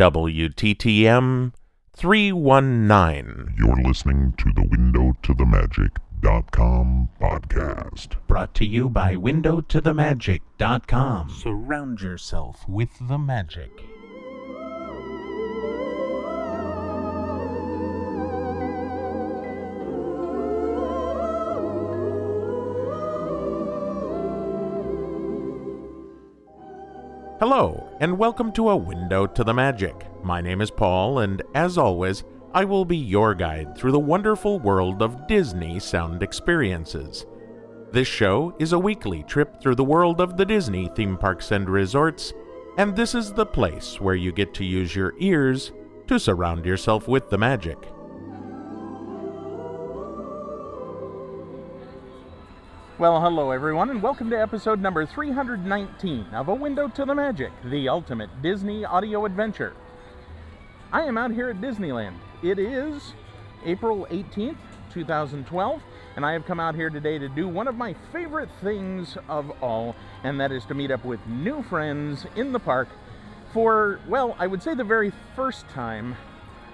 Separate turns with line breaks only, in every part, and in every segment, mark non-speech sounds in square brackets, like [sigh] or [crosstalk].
WTTM 319.
You're listening to the Window to the Magic.com podcast.
Brought to you by WindowToTheMagic.com. Surround yourself with the magic. Hello, and welcome to A Window to the Magic. My name is Paul, and as always, I will be your guide through the wonderful world of Disney sound experiences. This show is a weekly trip through the world of the Disney theme parks and resorts, and this is the place where you get to use your ears to surround yourself with the magic.
Well, hello everyone, and welcome to episode number 319 of A Window to the Magic, the ultimate Disney audio adventure. I am out here at Disneyland. It is April 18th, 2012, and I have come out here today to do one of my favorite things of all, and that is to meet up with new friends in the park for, well, I would say the very first time,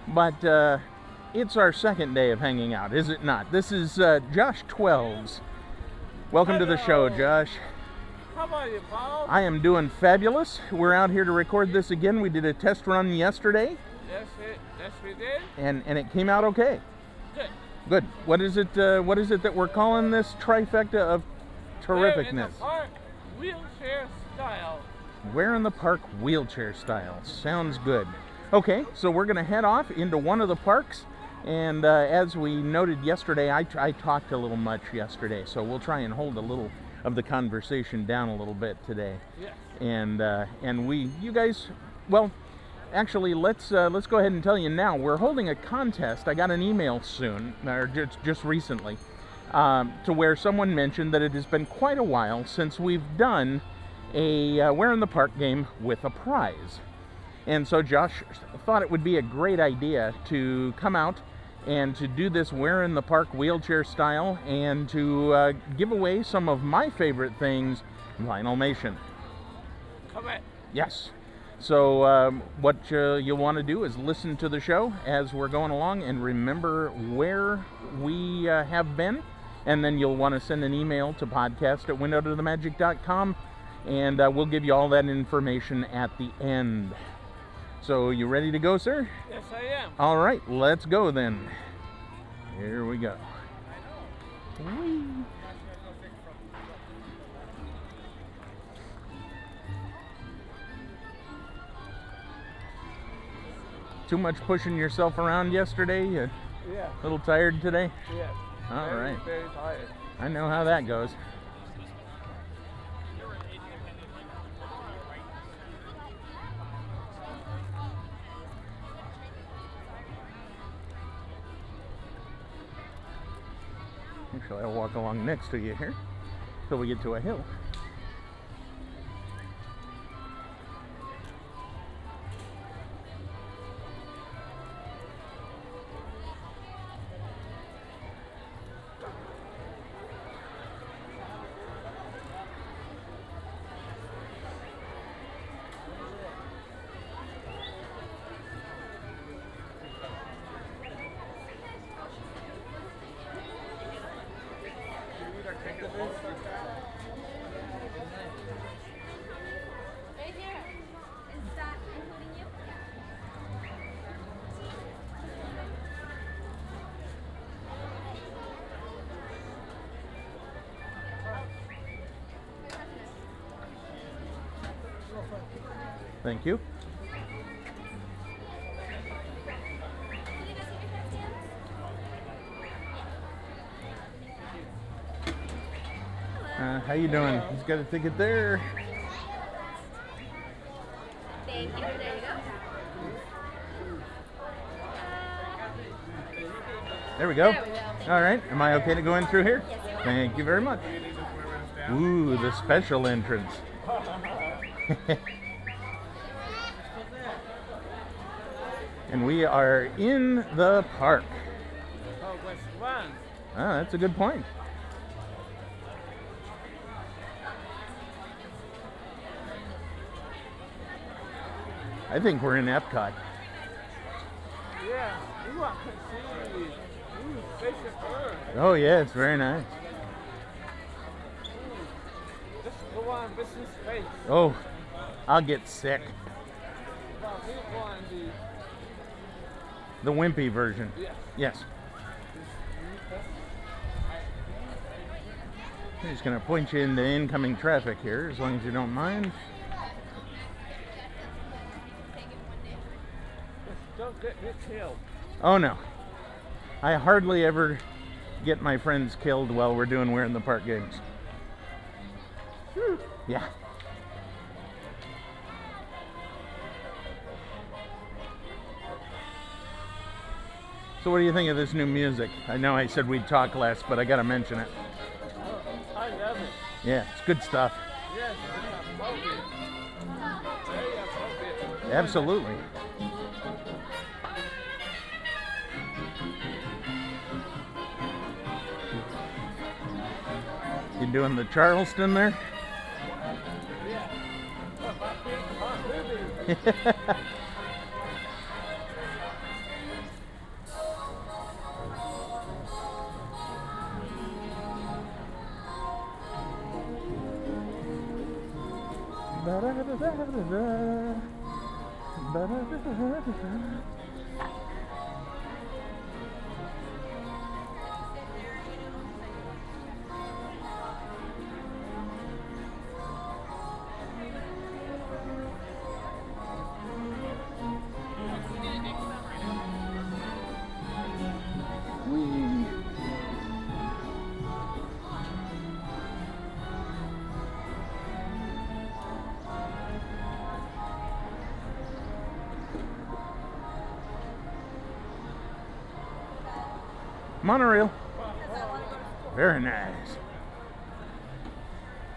but uh, it's our second day of hanging out, is it not? This is uh, Josh Twelves. Welcome to the show, Josh.
How about you, Paul?
I am doing fabulous. We're out here to record this again. We did a test run yesterday,
Yes, it, yes, we did.
and, and it came out okay.
Good.
Good. What is it? Uh, what is it that we're calling this trifecta of
We're in the
terrificness?
park, wheelchair style.
Where in the park wheelchair style? Sounds good. Okay, so we're gonna head off into one of the parks, and uh, as we noted yesterday, I, I talked a little much yesterday, so we'll try and hold a little of the conversation down a little bit today.
Yes.
and uh, and we you guys well actually let's uh, let's go ahead and tell you now we're holding a contest i got an email soon or just, just recently um, to where someone mentioned that it has been quite a while since we've done a uh, where in the park game with a prize and so josh thought it would be a great idea to come out and to do this where in the park wheelchair style and to uh, give away some of my favorite things vinylmation
Correct.
Yes. So um, what uh, you'll want to do is listen to the show as we're going along and remember where we uh, have been. And then you'll want to send an email to podcast at windowtothemagic.com and uh, we'll give you all that information at the end. So you ready to go, sir?
Yes, I am.
All right, let's go then. Here we go. Whee. Too much pushing yourself around yesterday? You
Yeah.
a little tired today?
Yes.
All
very,
right.
Very tired.
I know how that goes. Actually, I'll walk along next to you here till we get to a hill. Thank you. Uh, how you doing? He's got a ticket there.
Thank you. There you go.
There we go.
There we go.
All right. Am I okay to go in through here? Thank you very much. Ooh, the special entrance. [laughs] and we are in the park.
Oh.
Ah, that's a good point. I think we're in Epcot.
Yeah. Ooh, I can see. Ooh, space Earth.
Oh yeah, it's very nice.
Just go on business space.
Oh, I'll get sick.
Well, we go on the
wimpy version.
yes.
Yes. I'm just gonna point you into incoming traffic here, as long as you don't mind.
Don't get killed.
Oh no. I hardly ever get my friends killed while we're doing We're in the Park games. Yeah. So what do you think of this new music? I know I said we'd talk less, but I gotta mention it.
Oh, I love it.
Yeah, it's good stuff.
Yes, it's.
Absolutely. You doing the Charleston there? Whee. [laughs] [laughs] Monorail. Very nice.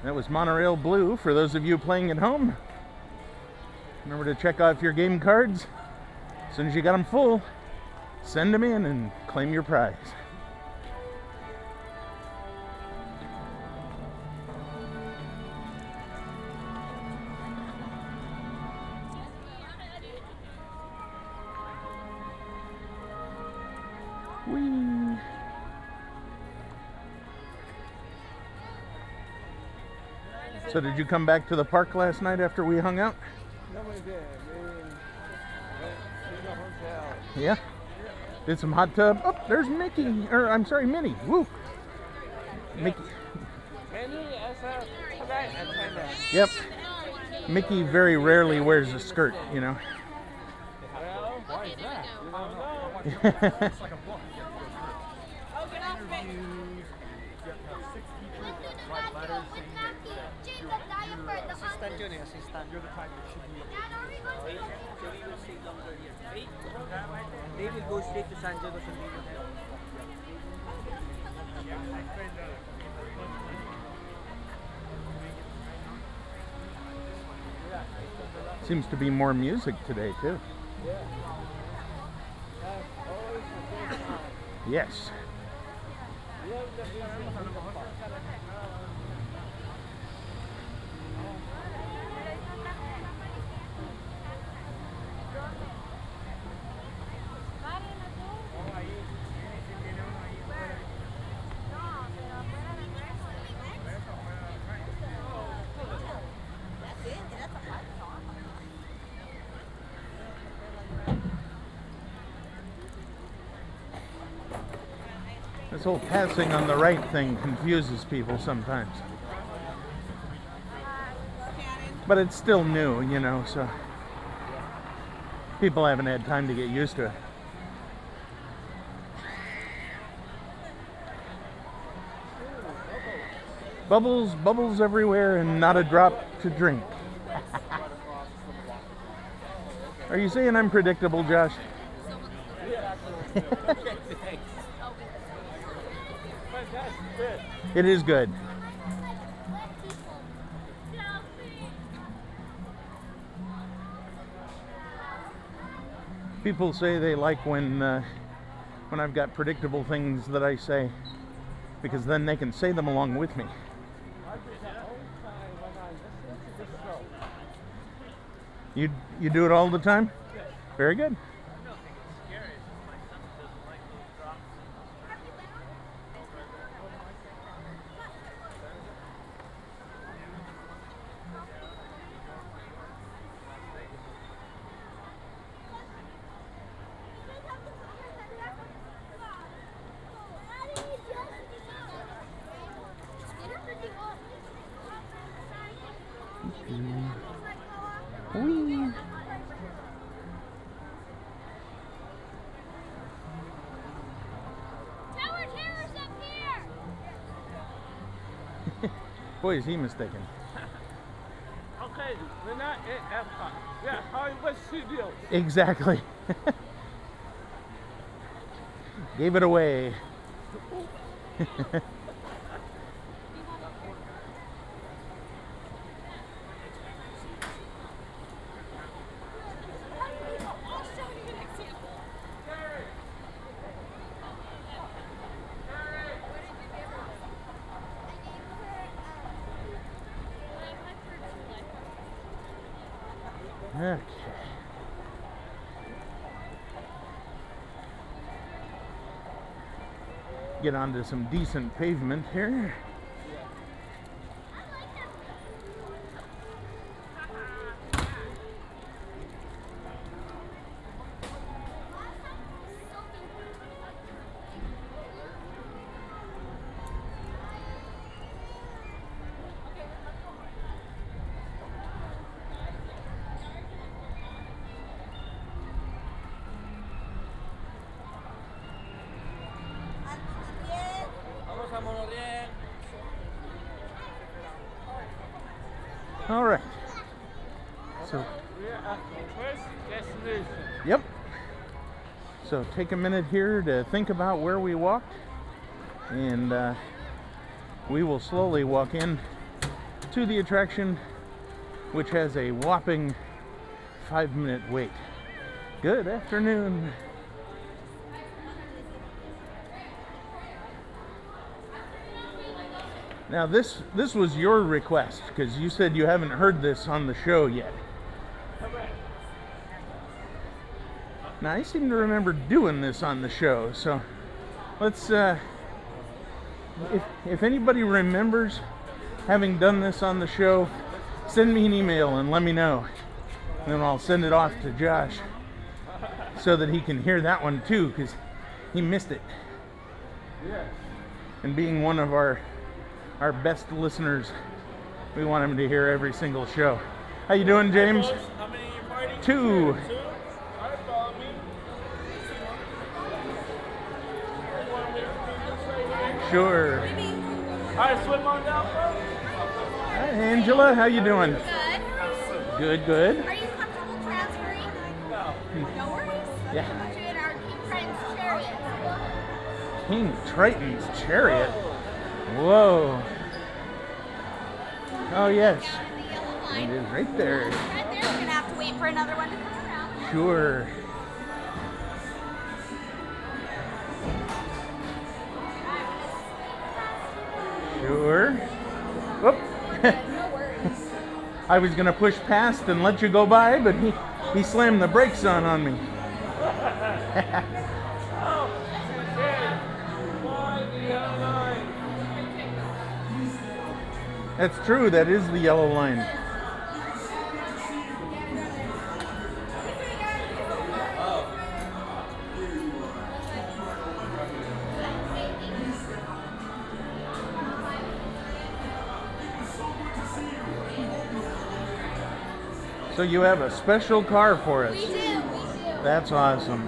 That was Monorail Blue for those of you playing at home. Remember to check off your game cards. As soon as you got them full, send them in and claim your prize. So did you come back to the park last night after we hung out?
No, we did. We went to the hotel.
Yeah. Did some hot tub. Oh, there's Mickey. Or I'm sorry, Minnie. Woo. Mickey.
Minnie as a flight attendant.
Yep. Mickey very rarely wears a skirt, you know.
Well, why is that? [laughs] You don't know.
Assistant yun eh, assistant. You're the type that should be. So we will stay longer here. Wait. They will go straight to San Diego so we will help.
Seems to be more music today, too. Yes. This whole passing on the right thing confuses people sometimes. But it's still new, you know, so people haven't had time to get used to it. Bubbles, bubbles everywhere, and not a drop to drink. [laughs] Are you saying I'm predictable, Josh? [laughs] It is good. People say they like when uh, when I've got predictable things that I say because then they can say them along with me. You you do it all the time? Very good. Whee.
Tower Terror's up here!
Boy, is he mistaken. [laughs]
Okay, we're not at Epcot. Yeah, Hollywood Studios.
Exactly. [laughs] Gave it away. [laughs] onto some decent pavement here. All right. So,
We're at the first destination.
yep. So take a minute here to think about where we walked, and uh, we will slowly walk in to the attraction, which has a whopping five minute wait. Good afternoon. Now this this was your request because you said you haven't heard this on the show yet. Now I seem to remember doing this on the show, so let's uh if if anybody remembers having done this on the show, send me an email and let me know. And then I'll send it off to Josh so that he can hear that one too cuz he missed it. Yes. And being one of our our best listeners, we want them to hear every single show. How you doing, James?
How many are you partying?
Two.
Two? Alright, follow me. One here, this right here.
Sure.
Alright, swim on down, bro.
Hi, Angela, how you doing?
Good.
Good, good.
Are you comfortable transferring? No worries.
Yeah.
Put you in our King Friend's chariot.
King Triton's chariot. Whoa. Oh yes,
Down the line.
is right there.
Right there. You're gonna have to wait for another one to come around.
Sure. Sure. Whoop. [laughs] I was gonna push past and let you go by, but he he slammed the brakes on on me. [laughs] That's true. That is the yellow line. So you have a special car for us.
We do. We do.
That's awesome.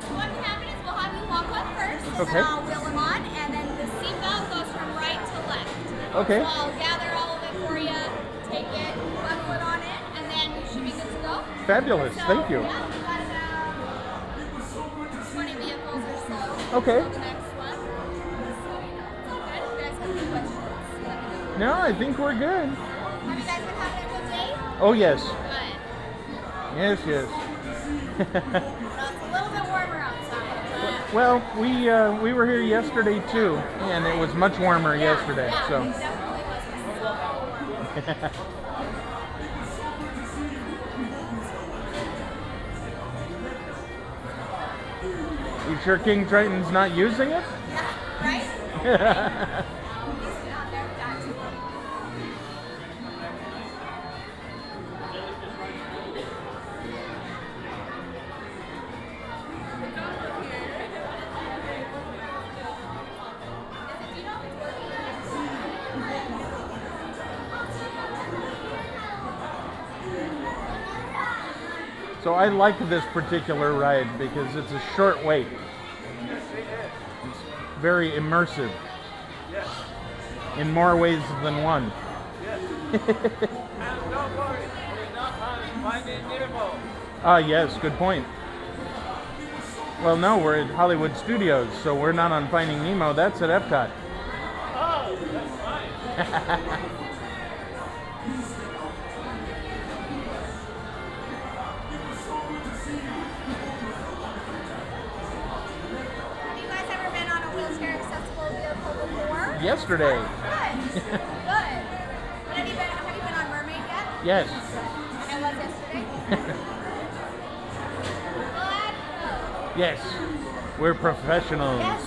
What can happen is we'll have you walk up first,
Okay.
Uh,
Okay.
So I'll gather all of it for you, take it, buckle it on it, and then you should be good to go.
Fabulous.
So,
Thank you.
Yeah, we got about 20 vehicles or so.
Okay.
The next one. So, you know, it's all good. If you guys have any questions, let me know.
No, I think we're good.
Have you guys been having a good day?
Oh yes.
Good.
Yes, yes.
Well, it's a little bit warmer outside,
well, we uh, we were here yesterday too, and it was much warmer yesterday.
yeah,
So [laughs] you sure King Triton's not using it?
Yeah, [laughs]
right? [laughs] I like this particular ride because it's a short wait. It's very immersive in more ways than one.
And don't worry, we're not.
Ah, yes, good point. Well, no, we're at Hollywood Studios, so we're not on Finding Nemo. That's at Epcot.
Oh, that's fine. [laughs]
Yesterday.
Good. Good. Have you been, have you been on Mermaid yet?
Yes.
And was yesterday? [laughs]
Yes. We're professionals.
Yes.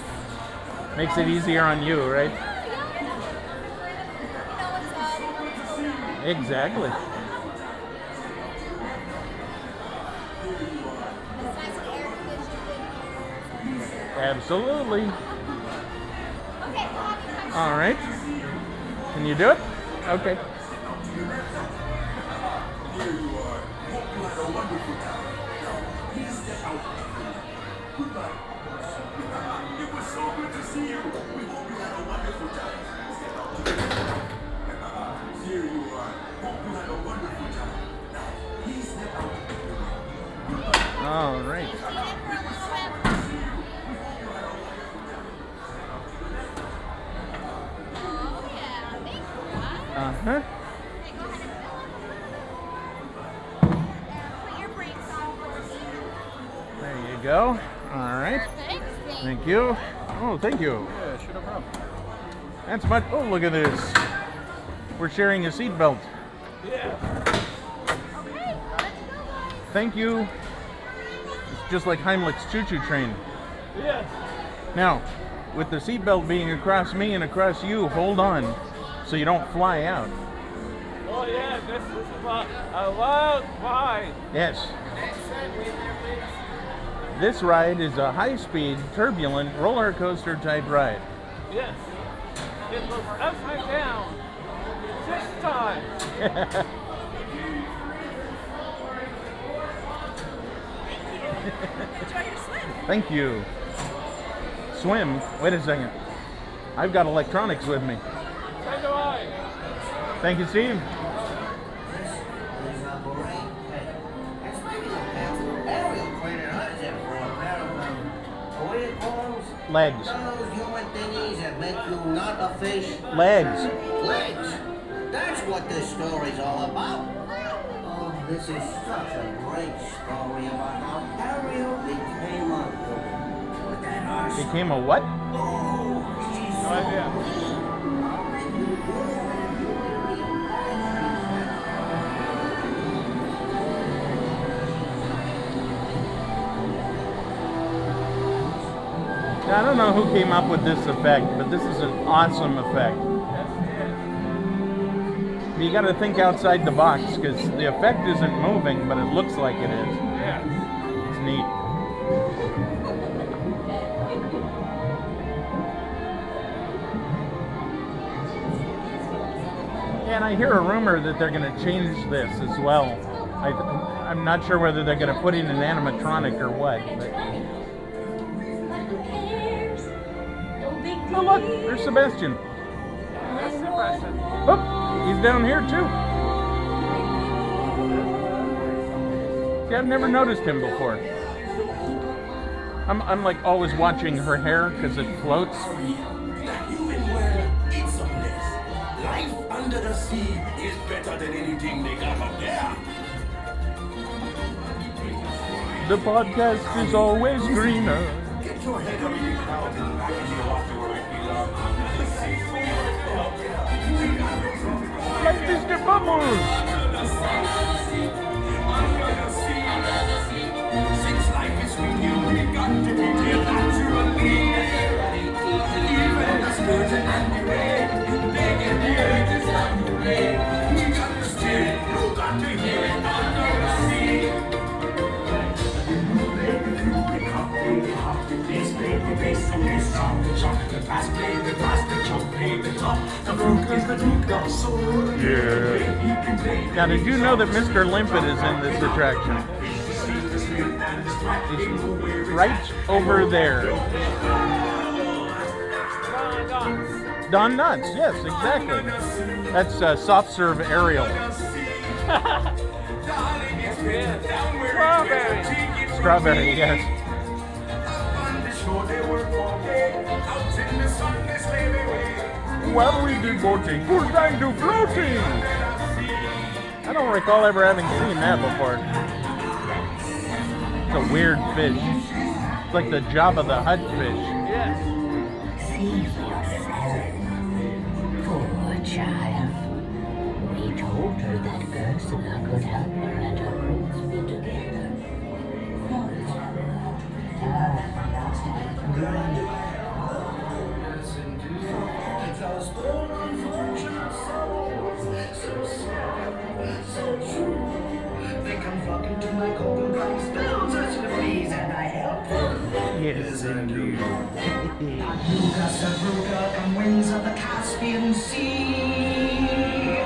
Makes it easier on you, right?
Yeah, yeah. You know what's up, you know what's going on.
Exactly.
It's nice and air conditioned in here.
Absolutely. All right. Can you do it? Okay. All right.
Me.
There you go. All right.
Perfect. Thank
you. Oh, thank you.
Yeah, should have problem.
That's much. Oh, look at this. We're sharing a seatbelt.
Yeah.
Okay, let's go, guys.
Thank you. It's just like Heimlich's choo-choo train.
Yes.
Now, with the seatbelt being across me and across you, hold on so you don't fly out.
Oh, yeah, this is about a wild ride.
Yes. This ride is a high-speed, turbulent roller coaster type ride.
Yes. It was upside down. Six times. [laughs]
Enjoy your swim.
Thank you. Swim. Wait a second. I've got electronics with me.
So do I.
Thank you, Steve. Legs.
Those human thingies that make you not a fish.
Legs.
Legs. That's what this story's all about. Oh, this is such a great story about how Ariel became a. That arse?
Became a what?
Oh, she's
No
so
idea.
I don't know who came up with this effect, but this is an awesome effect. You got to think outside the box because the effect isn't moving, but it looks like it is.
yes.
It's neat. And I hear a rumor that they're going to change this as well. I, I'm not sure whether they're going to put in an animatronic or what. But... Oh look, there's Sebastian.
That's Sebastian.
Oh, he's down here too. See, I've never noticed him before. I'm, I'm like always watching her hair because it floats.
The human world is a mess. Life under the sea is better than anything they got up there.
The podcast is always greener.
Get your head up in the clouds and back into your water
Mr. Bubbles. Yeah. Now, did you know that Mr. Limpet is in this attraction? He's right over there. Don Knotts, yes, exactly. That's uh, soft serve Ariel.
Strawberry.
Strawberry, yes. Well, we did boating. Good time to floating. I don't recall ever having seen that before. It's a weird fish. It's like the Jabba the Hutt fish.
Yes.
See for yourself. Poor child. We told her that Ursula could help her and her prince be together.
It's them.
Yes, indeed.
Beluga Sevruga from winds of the Caspian Sea.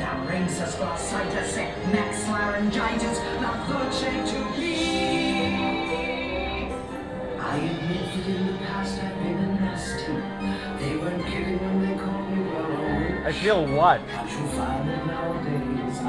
La Princess Glossitis, Max Laryngitis, La Voce to be. I admit that in the past I've been a nasty. They weren't kidding when they called me well
I feel what?
But you'll find that nowadays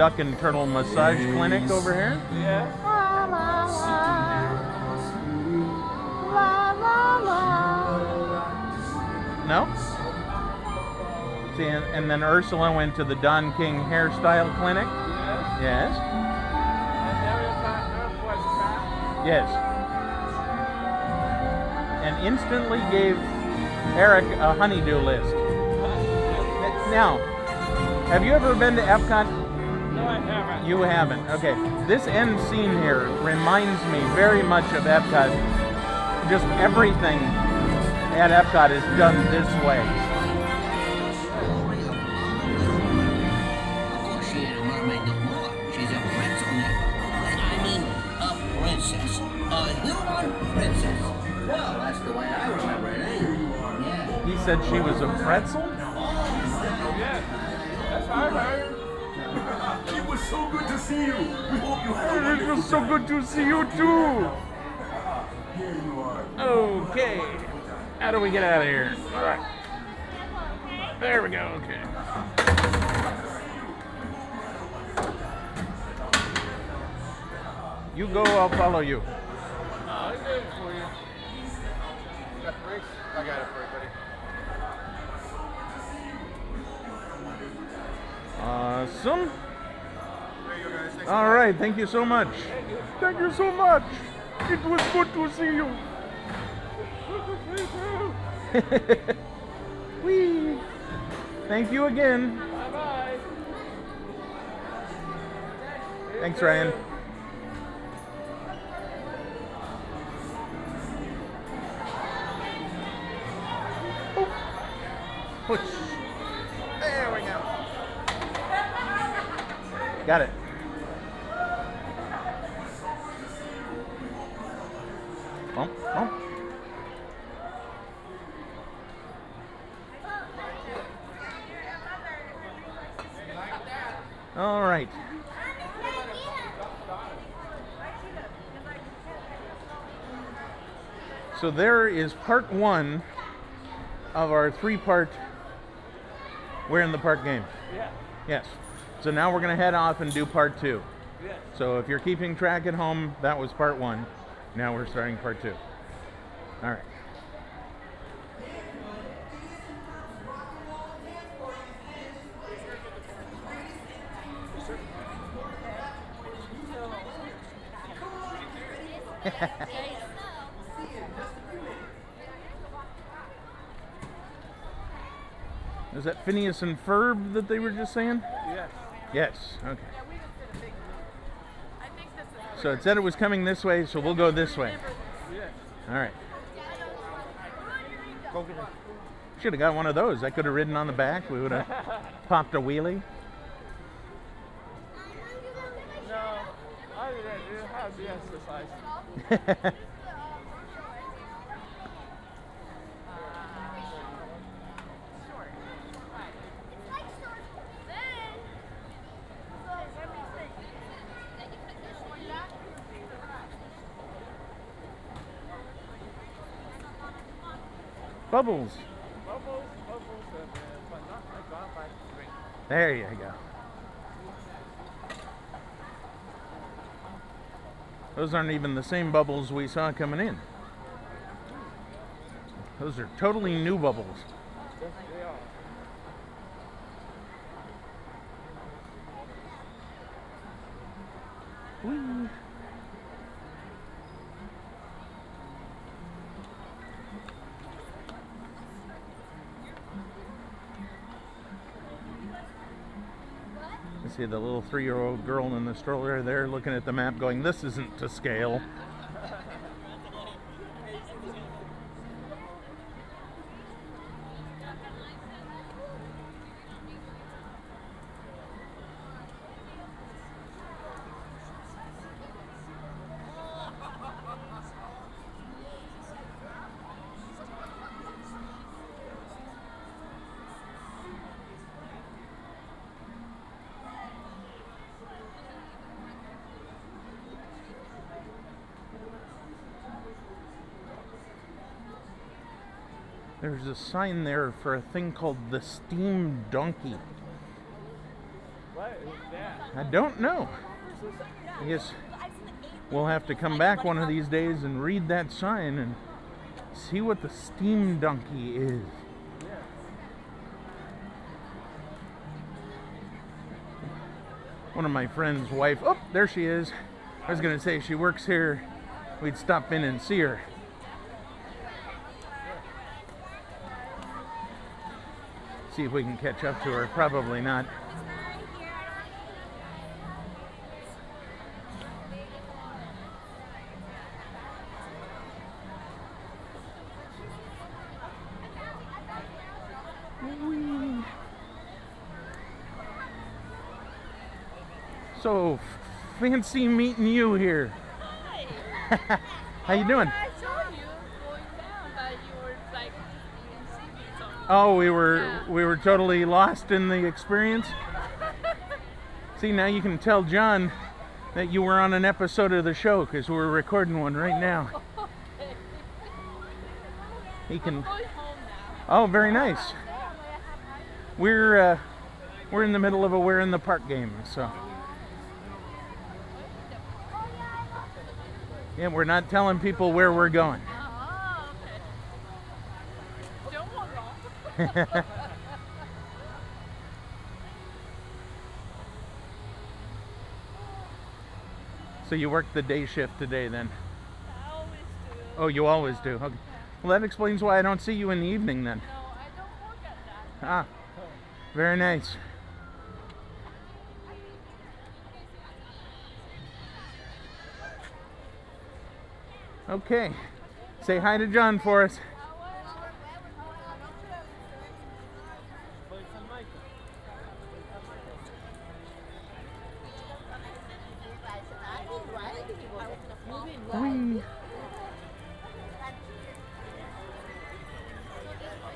Duck and Turtle Massage Clinic over here.
Yeah.
No? See, and, and then Ursula went to the Don King Hairstyle Clinic.
Yes.
Yes. Yes. And instantly gave Eric a honeydew list. Now, have you ever been to Epcot? You haven't. Okay. This end scene here reminds me very much of Epcot. Just everything at Epcot is done this way.
Yeah.
He said she was a pretzel?
Yes. That's what I heard.
It was so good to see you. We hope you had a
It was so good to see you too.
Here you are.
Okay. How do we get out of here? All right. There we go. Okay. You go, I'll follow you.
I did it for you.
I got it for everybody.
Awesome. All right. Thank you so much. Thank you so much. It was good to see you. [laughs] Whee. Thank you again.
Bye bye.
Thanks, Ryan. Push. There we go. Got it. All right. So there is part one of our three part We're in the Park game.
Yeah.
Yes. So now we're going to head off and do part two.
Yes.
So if you're keeping track at home, that was part one. Now we're starting part two. All right. [laughs] Is that Phineas and Ferb that they were just saying?
Yes.
Yes, okay. So it said it was coming this way, so we'll go this way. All right.
Go get it.
Should have got one of those. I could have ridden on the back. We would have [laughs] popped a wheelie.
No, I didn't do have the exercise. [laughs]
Bubbles.
Bubbles, bubbles, but not drink.
There you go. Those aren't even the same bubbles we saw coming in. Those are totally new bubbles. See the little three year old girl in the stroller there looking at the map going, This isn't to scale. There's a sign there for a thing called the Steam Donkey.
What is that?
I don't know. I guess we'll have to come back one of these days and read that sign and see what the Steam Donkey is. One of my friend's wife, oh, there she is. I was going to say she works here. We'd stop in and see her. See if we can catch up to her. Probably not. So fancy meeting you here. [laughs] How you doing?
I saw you going down, but you were like, you didn't see me. So.
Oh, we were we were totally lost in the experience. [laughs] See, now you can tell John that you were on an episode of the show because we're recording one right now. [laughs] He can.
Going home now.
Oh, very nice. We're uh, we're in the middle of a we're in the park game, so. Yeah, we're not telling people where we're going.
Oh, okay. Don't walk off. [laughs]
So you work the day shift today then?
I always do.
Oh, you always do. Okay. Well, that explains why I don't see you in the evening then.
No, I don't work at that.
Ah, very nice. Okay. Say hi to John for us.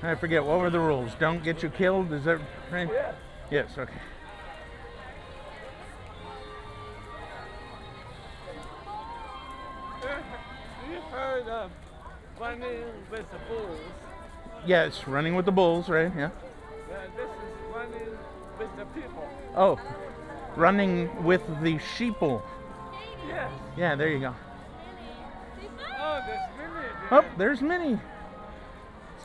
I forget what were the rules. Don't get you killed. Is that right?
Oh, yes.
Yes. Okay. [laughs]
You heard of running with the bulls?
Yes, running with the bulls, right? Yeah.
Yeah, this is running with the people.
Oh, running with the sheeple.
Yes.
Yeah, there you go.
Oh, there's Minnie.
Oh, there's Minnie.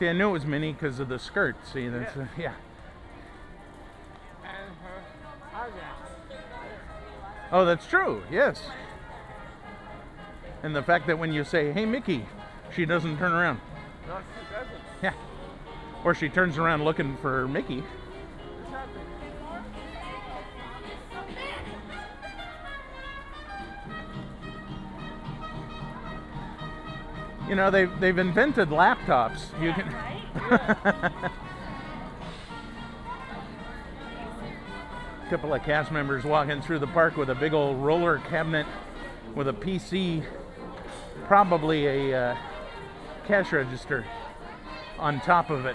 See, I knew it was Minnie because of the skirt. See, that's uh, yeah.
And her.
Oh, that's true. Yes. And the fact that when you say, hey, Mickey, she doesn't turn around.
No, she doesn't.
Yeah. Or she turns around looking for Mickey. You know, they've, they've invented laptops. You can. [laughs] couple of cast members walking through the park with a big old roller cabinet with a PC, probably a uh, cash register on top of it.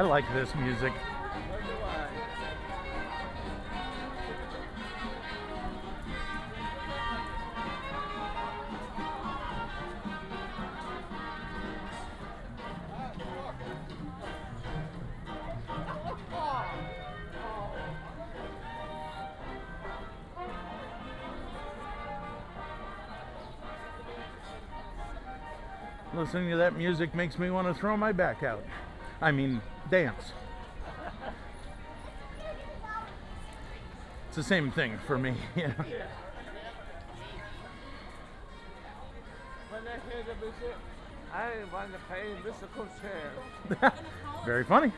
I like this music. Listening to that music makes me want to throw my back out. I mean, dance. It's the same thing for me.
When I hear the music, I want to play musical chair.
Very funny.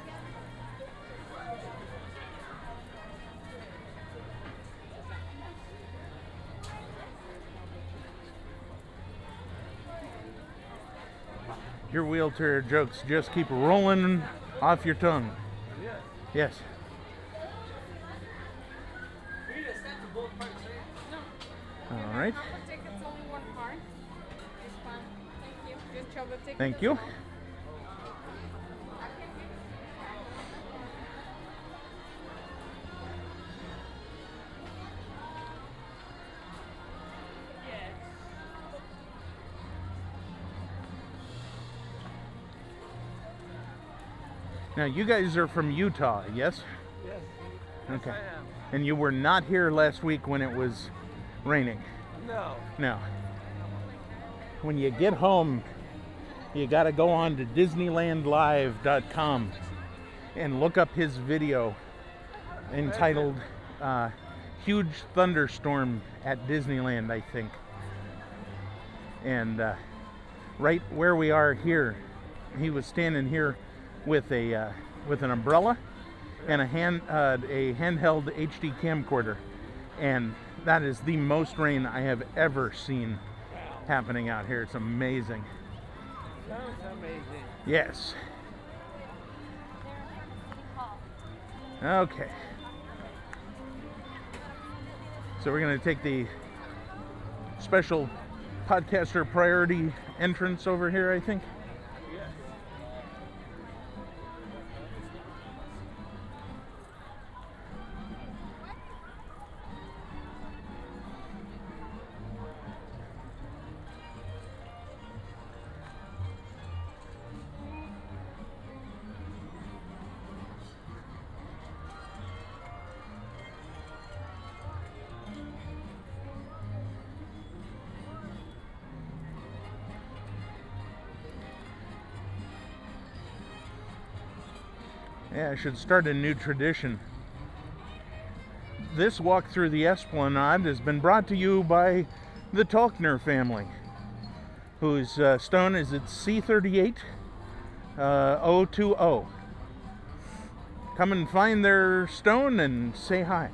Your wheelchair jokes just keep rolling off your tongue.
Yes.
Yes. All right.
Tickets only one card. Thank you.
Now, you guys are from Utah, yes?
Yes.
Okay.
Am.
And you were not here last week when it was raining?
No.
No. When you get home, you got to go on to DisneylandLive.com and look up his video entitled uh, Huge Thunderstorm at Disneyland, I think. And uh, right where we are here, he was standing here with a uh, with an umbrella and a hand uh, a handheld HD camcorder, and that is the most rain I have ever seen happening out here. It's amazing.
Sounds amazing.
Yes. Okay. So we're going to take the special podcaster priority entrance over here, I think. Yeah, I should start a new tradition. This walk through the Esplanade has been brought to you by the Talkner family, whose uh, stone is at C38 uh, 020. Come and find their stone and say hi.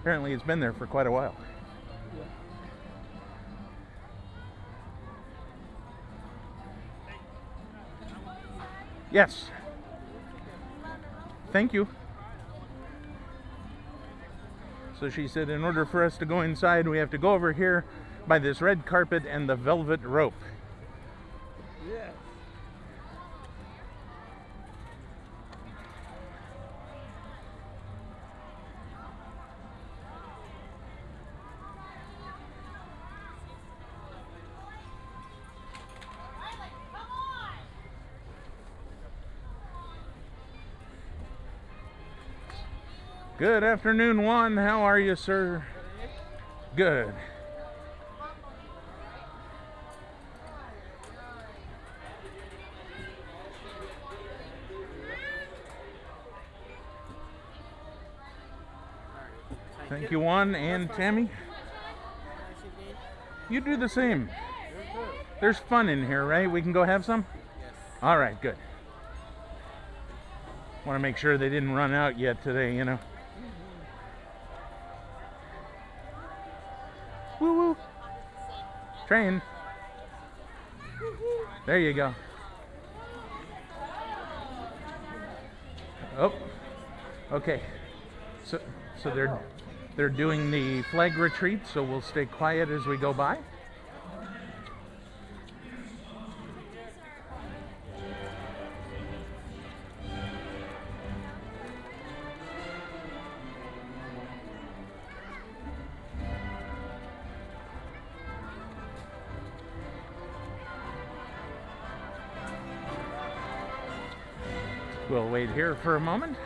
Apparently, it's been there for quite a while. Yes. Thank you. So she said, in order for us to go inside, we have to go over here by this red carpet and the velvet rope. Good afternoon, Juan. How are you, sir? Good. Thank you, Juan and Tammy. You do the same. There's fun in here, right? We can go have some? All right, good. Want to make sure they didn't run out yet today, you know. Train. There you go. Oh. Okay. So so they're they're doing the flag retreat, so we'll stay quiet as we go by. For a moment.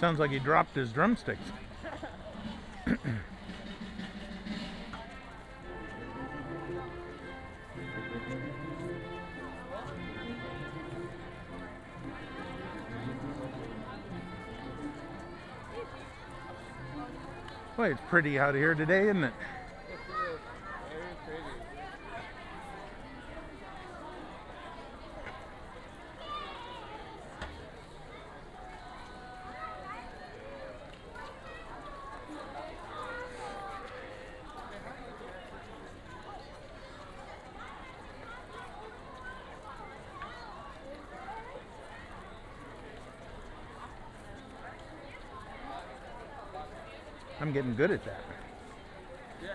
Sounds like he dropped his drumsticks. Boy, it's pretty out here today, isn't it? I'm getting good at that.
Yeah.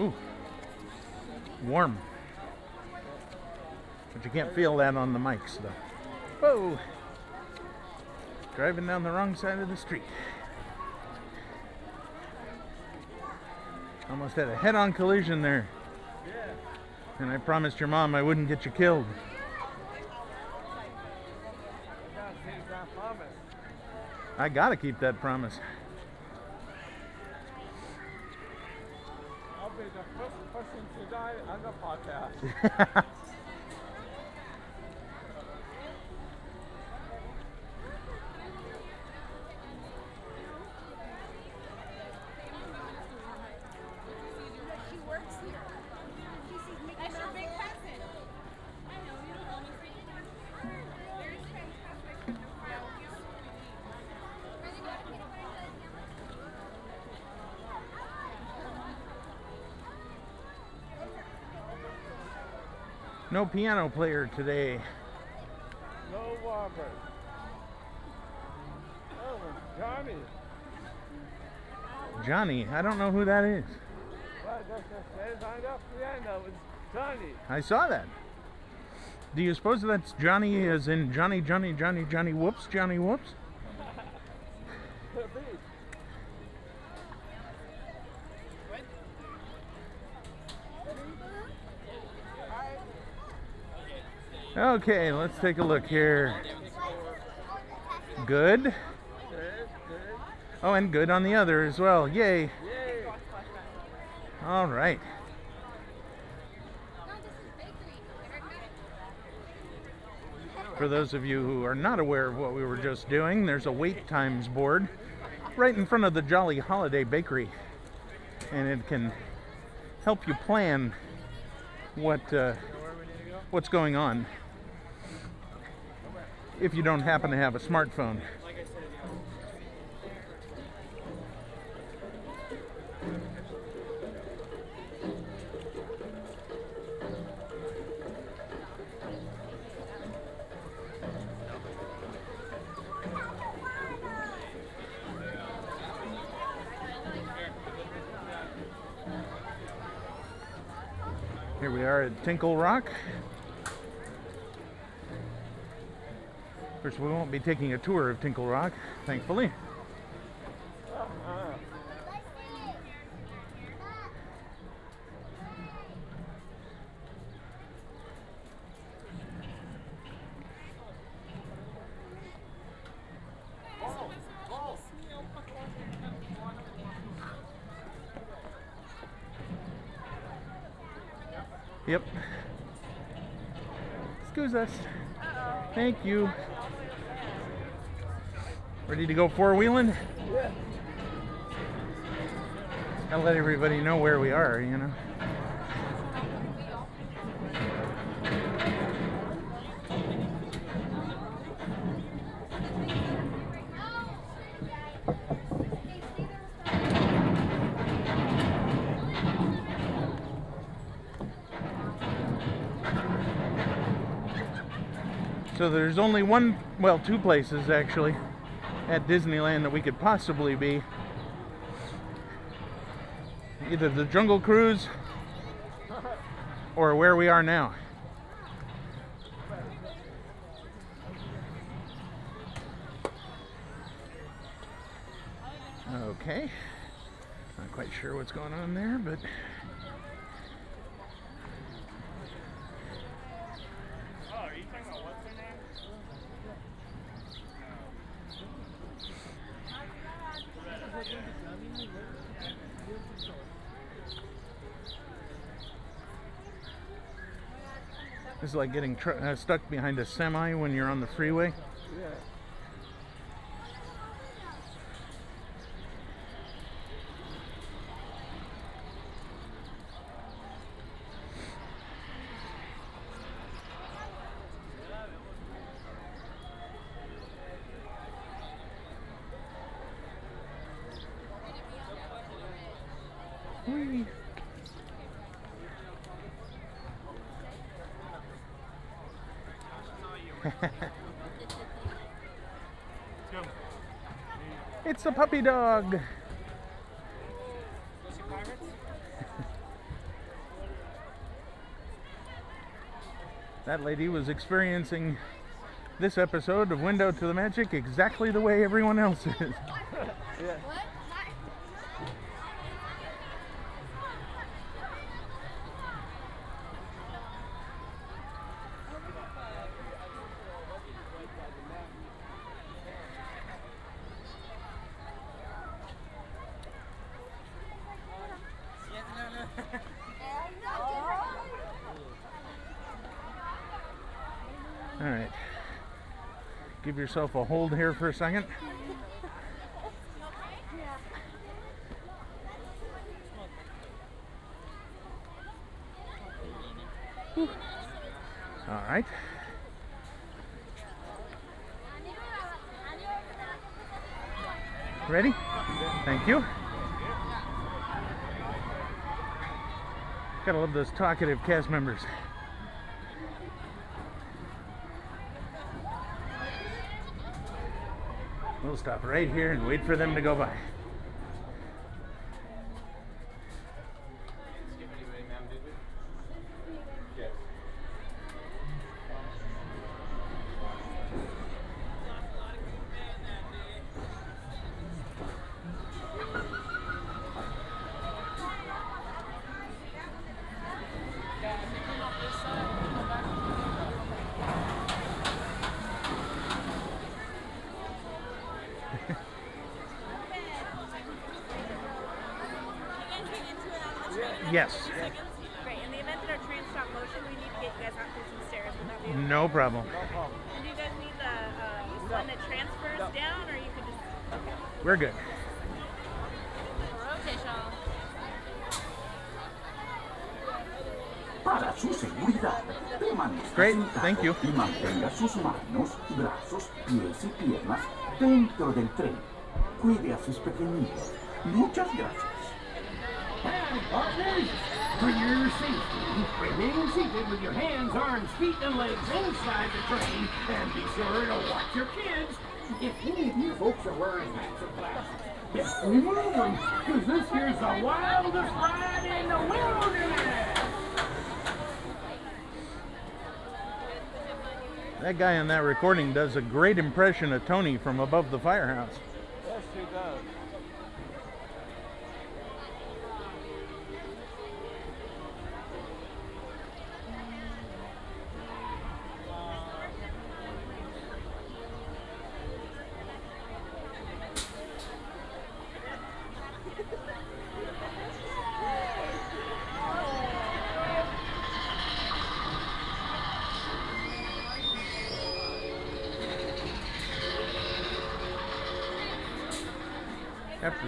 Ooh, warm. But you can't feel that on the mics, though. Whoa! Driving down the wrong side of the street. Almost had a head on collision there. And I promised your mom I wouldn't get you killed.
Gotta keep that promise.
I gotta keep that promise.
I'll be the first person to die on the podcast. [laughs]
She works here. She sees Mickey That's your big cousin. I know, you don't know me. There's fantastic.
No piano player today.
No Robert. Oh, Johnny.
Johnny, I don't know who that is.
Well, that's just says piano. It's Johnny.
I saw that. Do you suppose that's Johnny as in Johnny, Johnny, Johnny, Johnny Whoops, Johnny Whoops?
Could be.
Okay, let's take a look here. Good. Oh, and good on the other as well. Yay. All right. For those of you who are not aware of what we were just doing, there's a wait times board right in front of the Jolly Holiday Bakery. And it can help you plan what uh, what's going on if you don't happen to have a smartphone. Here we are at Tinkle Rock. Course, we won't be taking a tour of Tinkle Rock, thankfully. Yep. Excuse us. Thank you. Ready to go four wheeling?
Yeah.
I'll let everybody know where we are, you know. So there's only one, well, two places actually at Disneyland that we could possibly be. Either the Jungle Cruise or where we are now. Okay. Not quite sure what's going on there, but
Oh, are you talking about what's her name?
Is like getting tr- uh, stuck behind a semi when you're on the freeway.
Yeah.
Whee. it's a puppy dog. [laughs] that lady was experiencing this episode of Window to the Magic exactly the way everyone else is. [laughs]
Yeah.
All right. Give yourself a hold here for a second. All right. Ready? Thank you. Gotta love those talkative cast members. Stop right here and wait for them to go by.
Mantenga sus manos, brazos, pies y piernas dentro del tren. Cuide a sus pequeñitos. Muchas gracias.
For your safety, remain seated with your hands, arms, feet, and legs inside the train, and be sure to watch your kids. If any of you folks are wearing hats or glasses, remove them, because this here's the wildest ride in the wilderness.
That guy in that recording does a great impression of Tony from above the firehouse.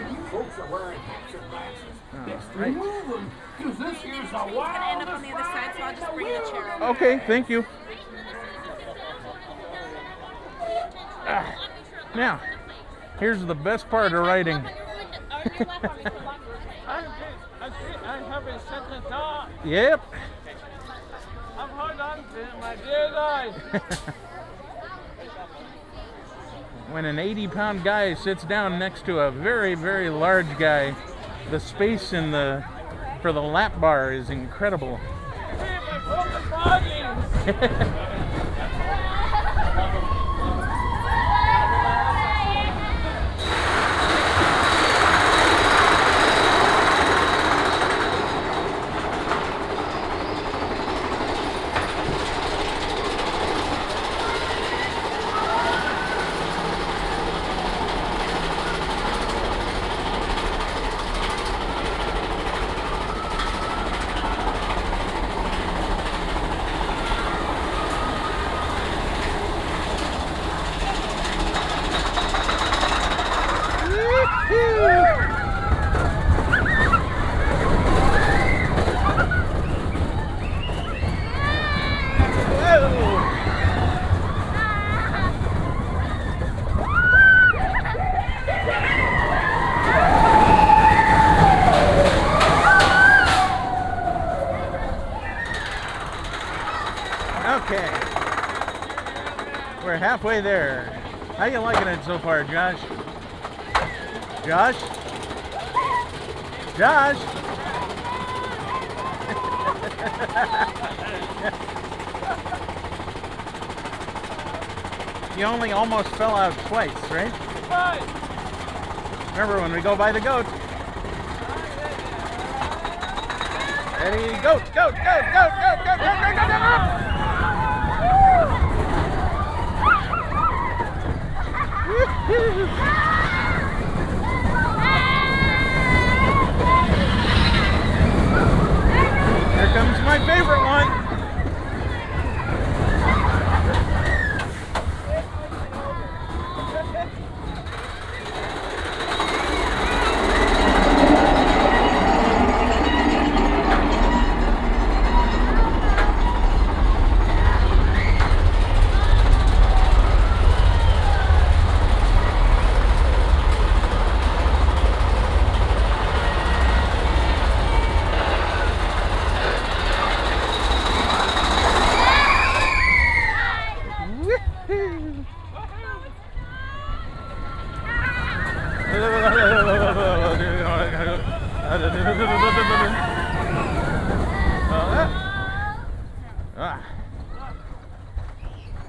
of you folks are wearing hats or glasses, best
right.
remove them, because this here's the
It's gonna end up on the other side, so I'll just bring the chair over.
Okay, thank you. Ah, Now, here's the best part of riding.
I, I, I have a second thought.
Yep.
I'm hold on to my dear life. [laughs]
When an 80 pound guy sits down next to a very, very large guy, the space in the for the lap bar is incredible. [laughs] Okay. We're halfway there. How you liking it so far, Josh? Josh? Josh? you only almost fell out twice, right? Remember when we go by the goat? Ready, goat, goat, goat, goat, goat, goat, goat, goat, goat, goat. Here comes my favorite one. Ah.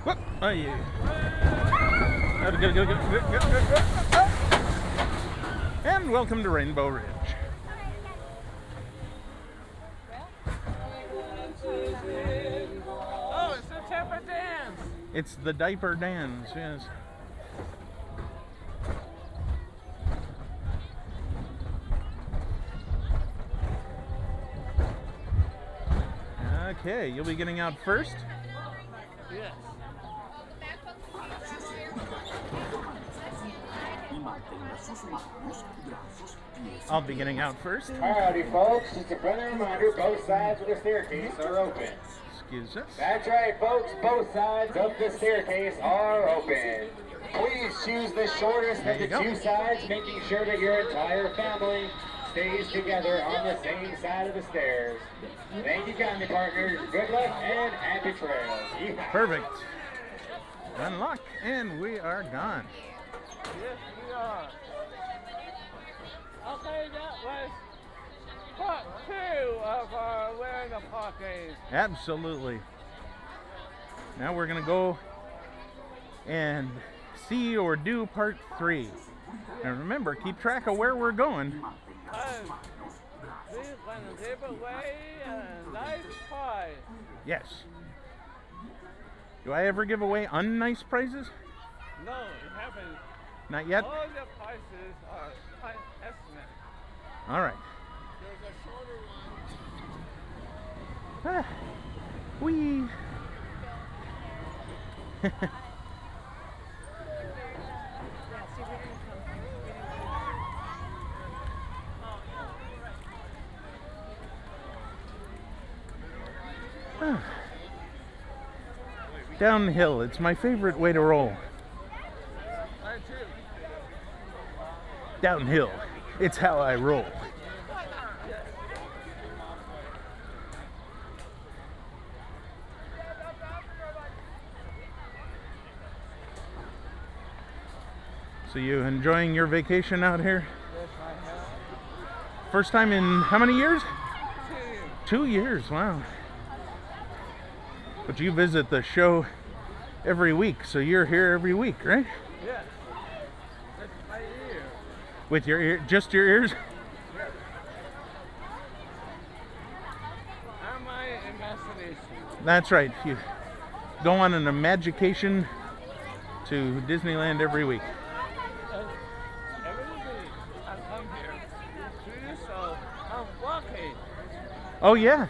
Whoop. Oh, yeah. Good, good, good, good, good, good, good, good. Ah. And welcome to Rainbow Ridge.
Oh, it's the Tampa Dance.
It's the diaper dance, yes. Okay, you'll be getting out first. I'll be getting out first.
Howdy, folks. Just a friendly reminder, both sides of the staircase are open.
Excuse us.
That's right, folks. Both sides of the staircase are open. Please choose the shortest
There
of the
go.
two sides, making sure that your entire family stays together on the same side of the stairs. Thank you kindly, partners. Good luck and happy trails. Yeehaw.
Perfect. Unlock, and we are gone.
Yes, we are. Okay, that was part two of uh, our wearing the parking.
Absolutely. Now we're gonna go and see or do part three. And remember, keep track of where we're going.
Gonna give away a nice prize.
Yes. Do I ever give away unnice prizes?
No, it haven't.
Not yet?
All the prices are price estimate.
All right.
There's a shorter one.
Ah, we. Ah. Downhill, it's my favorite way to roll. Downhill, it's how I roll. So you enjoying your vacation out here?
Yes, I have.
First time in how many years?
Two.
Two years, wow. But you visit the show every week, so you're here every week, right?
Yes. That's my ear.
With your ear, just your ears?
And my imagination.
That's right. You go on an imagication to Disneyland every week.
And every day I come here to you, so I'm walking.
Oh yeah,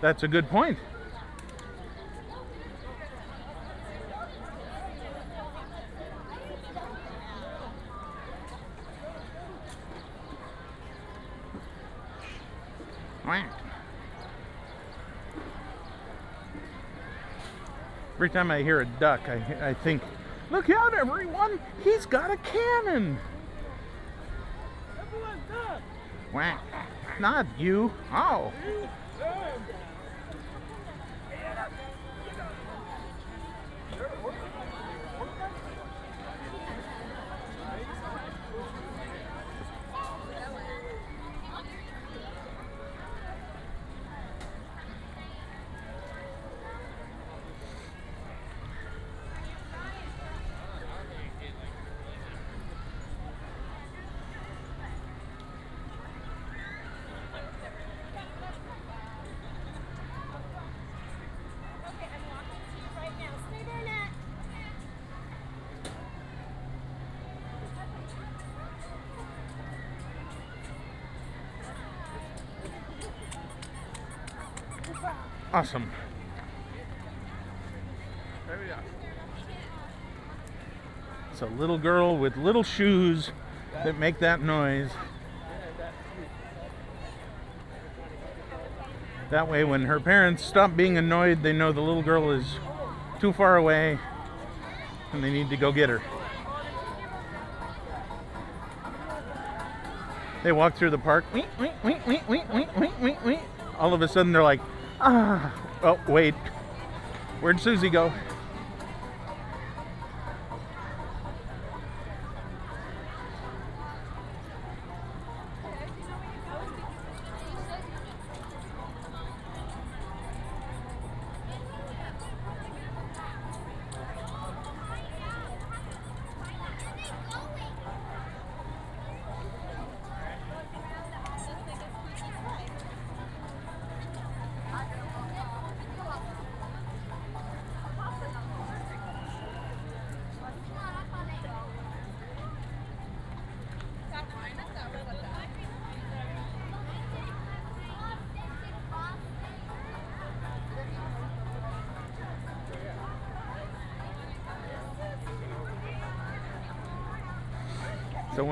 that's a good point. Every time I hear a duck, I, I think, look out, everyone! He's got a cannon!
Everyone's done.
Whack. Not you. Oh. Awesome. It's a little girl with little shoes that make that noise. That way, when her parents stop being annoyed, they know the little girl is too far away and they need to go get her. They walk through the park, all of a sudden they're like, Oh, wait. Where'd Susie go?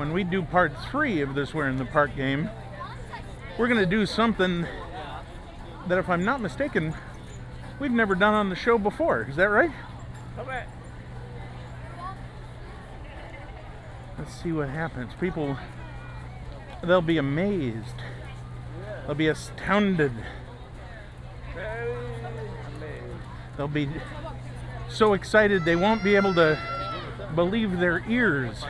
When we do part three of this Where in the Park game, we're going to do something that, if I'm not mistaken, we've never done on the show before. Is that right?
Correct.
Let's see what happens. People, they'll be amazed. They'll be astounded. They'll be so excited they won't be able to believe their ears.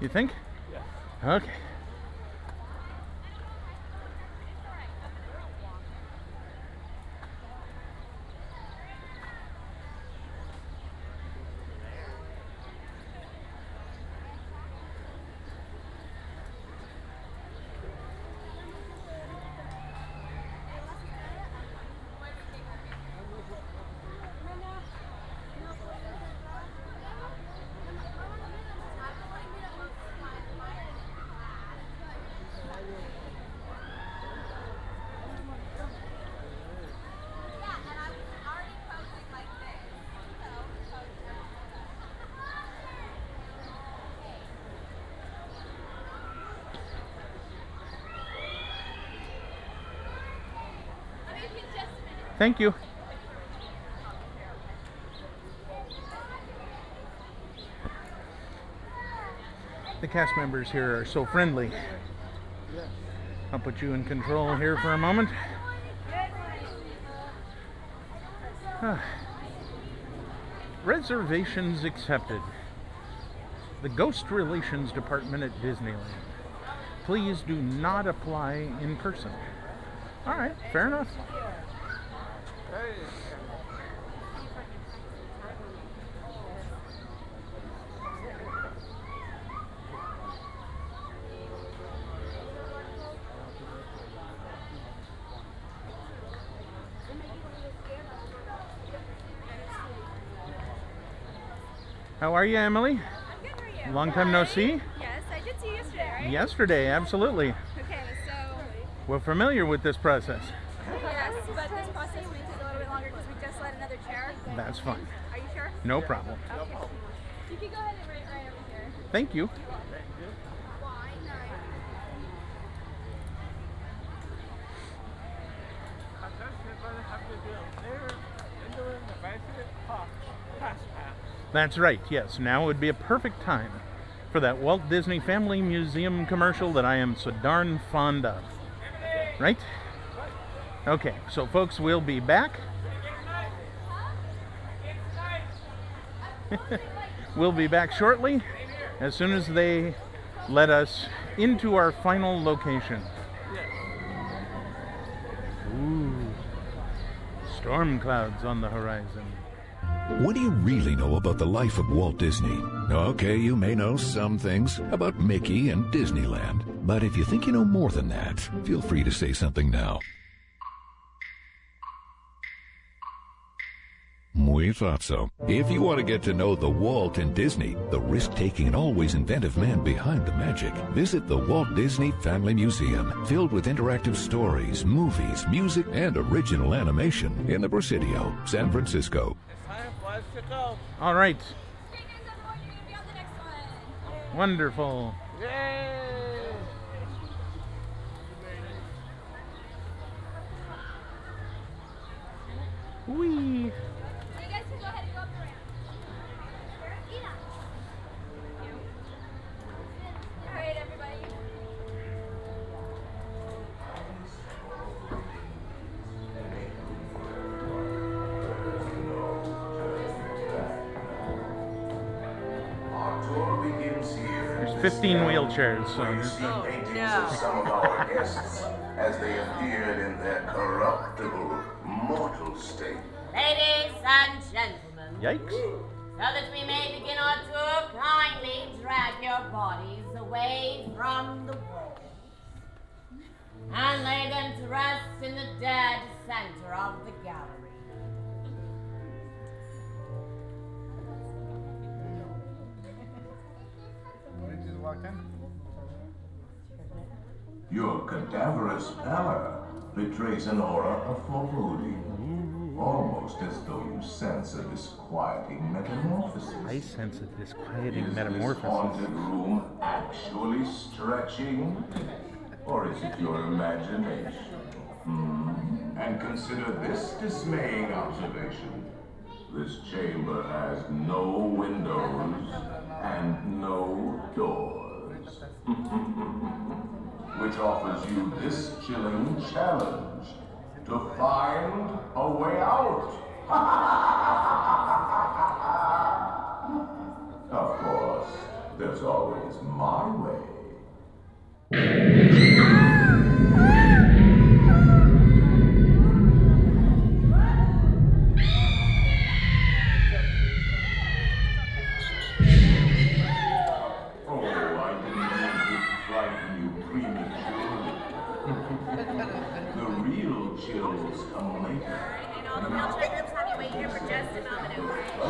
You think?
Yeah.
Okay. Thank you. The cast members here are so friendly. I'll put you in control here for a moment. Ah. Reservations accepted. The Ghost Relations Department at Disneyland. Please do not apply in person. All right, fair enough. You, Emily?
Good, how are you?
Long time no see?
Yes, I did see you yesterday, right?
Yesterday, absolutely.
Okay, so
We're familiar with this process.
yes, but this process may take a little bit longer because we just let another chair.
That's fine.
Are you sure?
No problem.
Okay. You can go ahead and write right over here.
Thank you. That's right, yes. Now would be a perfect time for that Walt Disney Family Museum commercial that I am so darn fond of. Right? Okay, so folks, we'll be back. [laughs] we'll be back shortly as soon as they let us into our final location. Ooh, storm clouds on the horizon.
What do you really know about the life of Walt Disney? Okay, you may know some things about Mickey and Disneyland, but if you think you know more than that, feel free to say something now. We thought so. If you want to get to know the Walt and Disney, the risk-taking and always inventive man behind the magic, visit the Walt Disney Family Museum, filled with interactive stories, movies, music, and original animation in the Presidio, San Francisco.
Us go.
All right. Wonderful.
Yay!
15 wheelchairs, so
Where you oh,
there's
see
no-
some of our guests as they appeared in their corruptible, mortal state.
Ladies and gentlemen,
Yikes.
so that we may begin our tour, kindly drag your bodies away from the wall. and lay them to rest in the dead center of the gallery.
We walked in.
Your cadaverous pallor betrays an aura of foreboding, almost as though you sense a disquieting metamorphosis.
I sense a disquieting
Is this haunted room actually stretching? Or is it your imagination? Hmm. And consider this dismaying observation. This chamber has no windows and no doors. [laughs] Which offers you this chilling challenge to find a way out. [laughs] Of course, there's always my way. [laughs]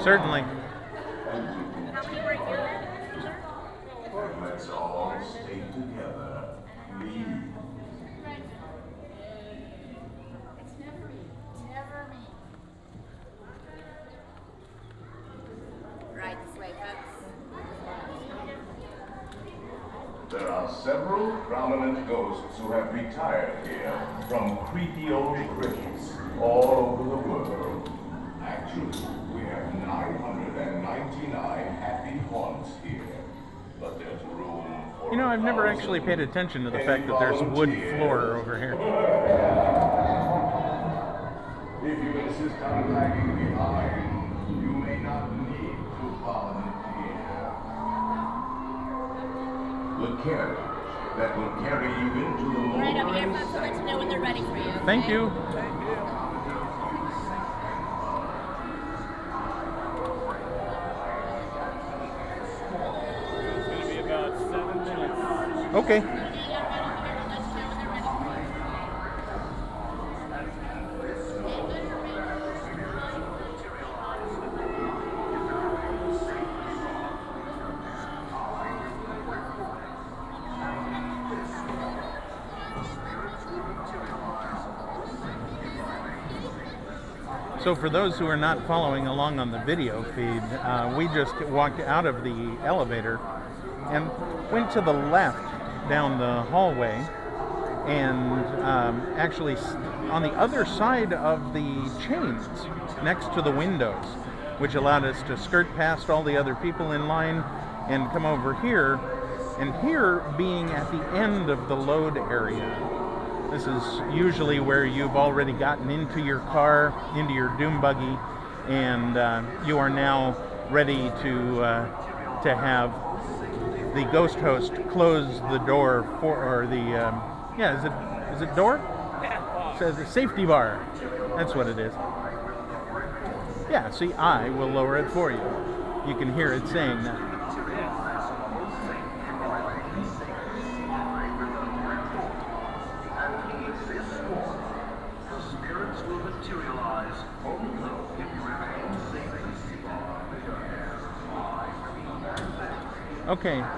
Certainly.
Let's all stay together.
Right.
There are several prominent ghosts who have retired here from creepy old crypts all over the world. Actually, 999 happy haunts here. But there's room for
You know, I've never actually paid attention to the fact that there's wood
volunteers.
floor over here.
If you insist on lagging behind, you may not need to volunteer. The carriage that will carry you into the
Right over here,
motoring
folks. I'll let you know when they're ready for you.
Thank
okay?
you. Okay. So, for those who are not following along on the video feed, uh, we just walked out of the elevator and went to the left down the hallway, and um, actually on the other side of the chains, next to the windows, which allowed us to skirt past all the other people in line and come over here. And here being at the end of the load area, this is usually where you've already gotten into your car, into your doom buggy, and uh, you are now ready to uh, to have the ghost host close the door for, or the um, yeah, is it is it door? Says a safety bar. That's what it is. Yeah. See, I will lower it for you. You can hear it saying that.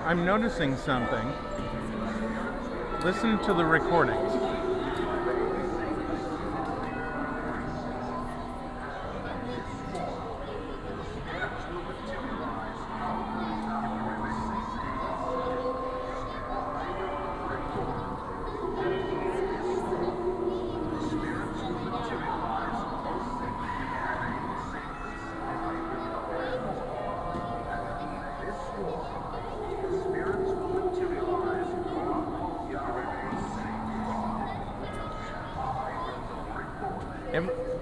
I'm noticing something. Listen to the recordings.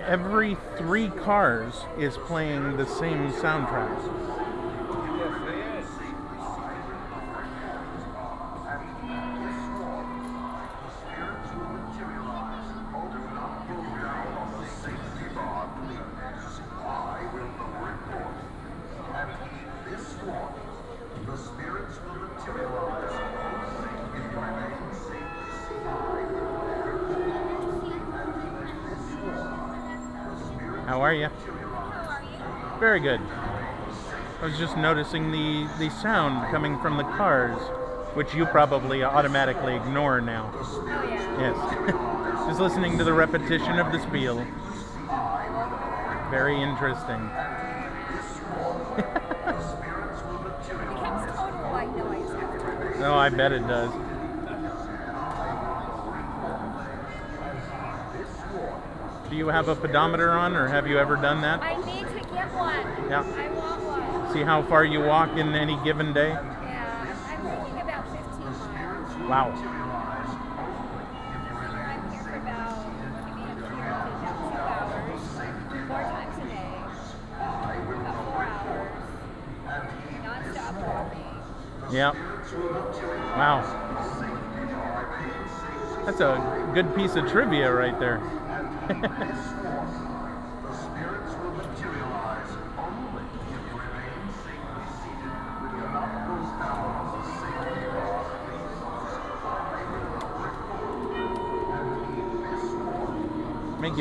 Every three cars is playing the same soundtrack. Noticing the, the sound coming from the cars, which you probably automatically ignore now. Oh, yes. [laughs] just listening to the repetition of the spiel. Very interesting.
becomes total white noise after.
Oh, I bet it does. Do you have a pedometer on, or have you ever done that?
I need to get one.
Yeah.
I want one.
See how far you walk in any given day?
Yeah, I'm thinking about 15 miles.
Wow.
I'm here for about, maybe I'm here about two hours, four times a day, about four hours, non-stop walking.
Yep. Wow. That's a good piece of trivia right there. [laughs]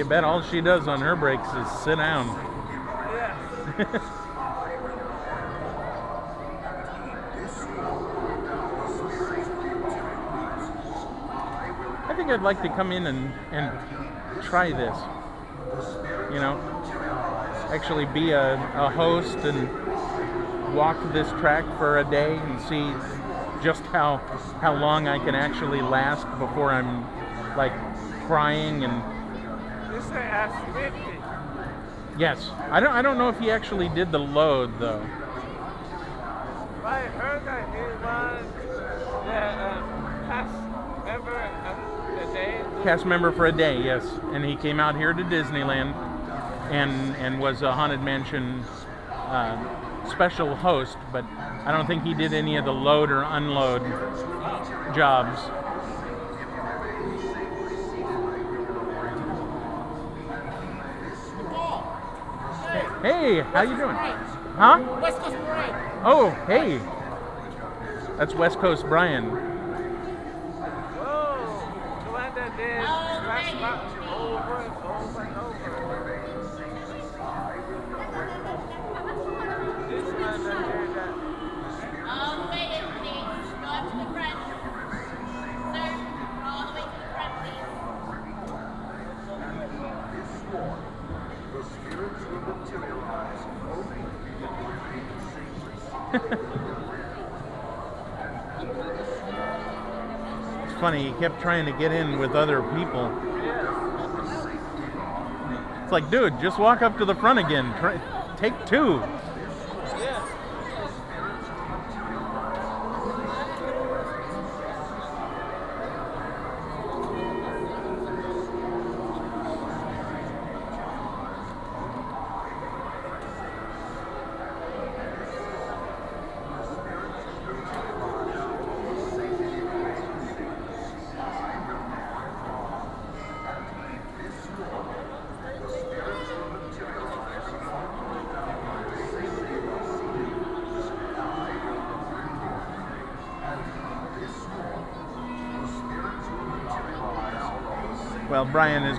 bet all she does on her breaks is sit down. [laughs] I think I'd like to come in and, and try this. You know, actually be a, a host and walk this track for a day and see just how how long I can actually last before I'm like crying and
This is ask 50.
Yes. I don't I don't know if he actually did the load though.
I heard that he was the um, past member of the day.
cast member for a day, yes. And he came out here to Disneyland and and was a Haunted Mansion uh, special host, but I don't think he did any of the load or unload jobs. Hey, how you doing? Huh?
West Coast Parade.
Oh, hey. That's West Coast Brian. Funny, he kept trying to get in with other people. It's like, dude, just walk up to the front again. Try, take two.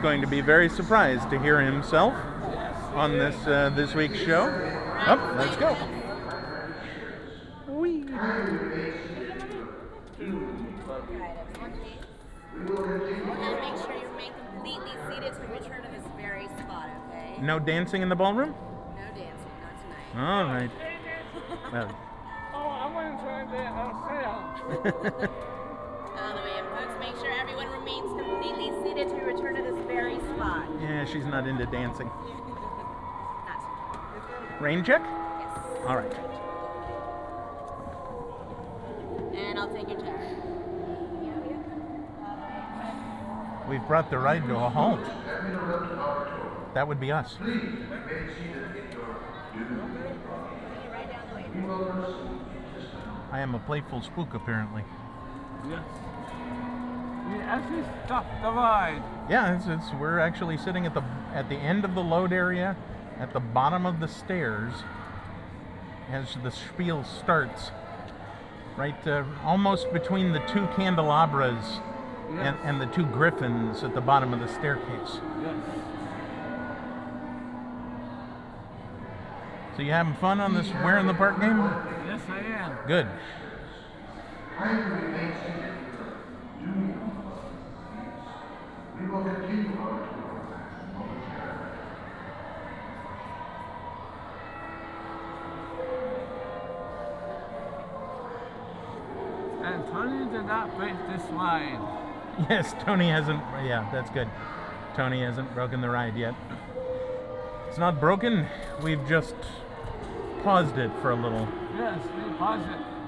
Going to be very surprised to hear himself on this uh, this week's show. Up, let's go. Whee.
And make sure you remain completely seated to return to this very spot, okay?
No dancing in the ballroom?
No dancing, not tonight.
All right. [laughs] Well,
Oh, I'm going to try that [laughs]
she's not into dancing. Rain check?
Yes.
All right.
And I'll take your chair.
We've brought the ride to a halt. That would be us. I am a playful spook, apparently.
Yes. We actually stopped the ride.
Yeah, it's, it's we're actually sitting at the at the end of the load area, at the bottom of the stairs, as the spiel starts. Right, uh, almost between the two candelabras and, and the two griffins at the bottom of the staircase.
Yes.
So you having fun on this Where in the Park game?
Yes, I am.
Good.
We will continue our tour.
And Tony did not break this line.
Yes, Tony hasn't. Yeah, that's good. Tony hasn't broken the ride yet. It's not broken. We've just paused it for a little.
Yes, we pause it.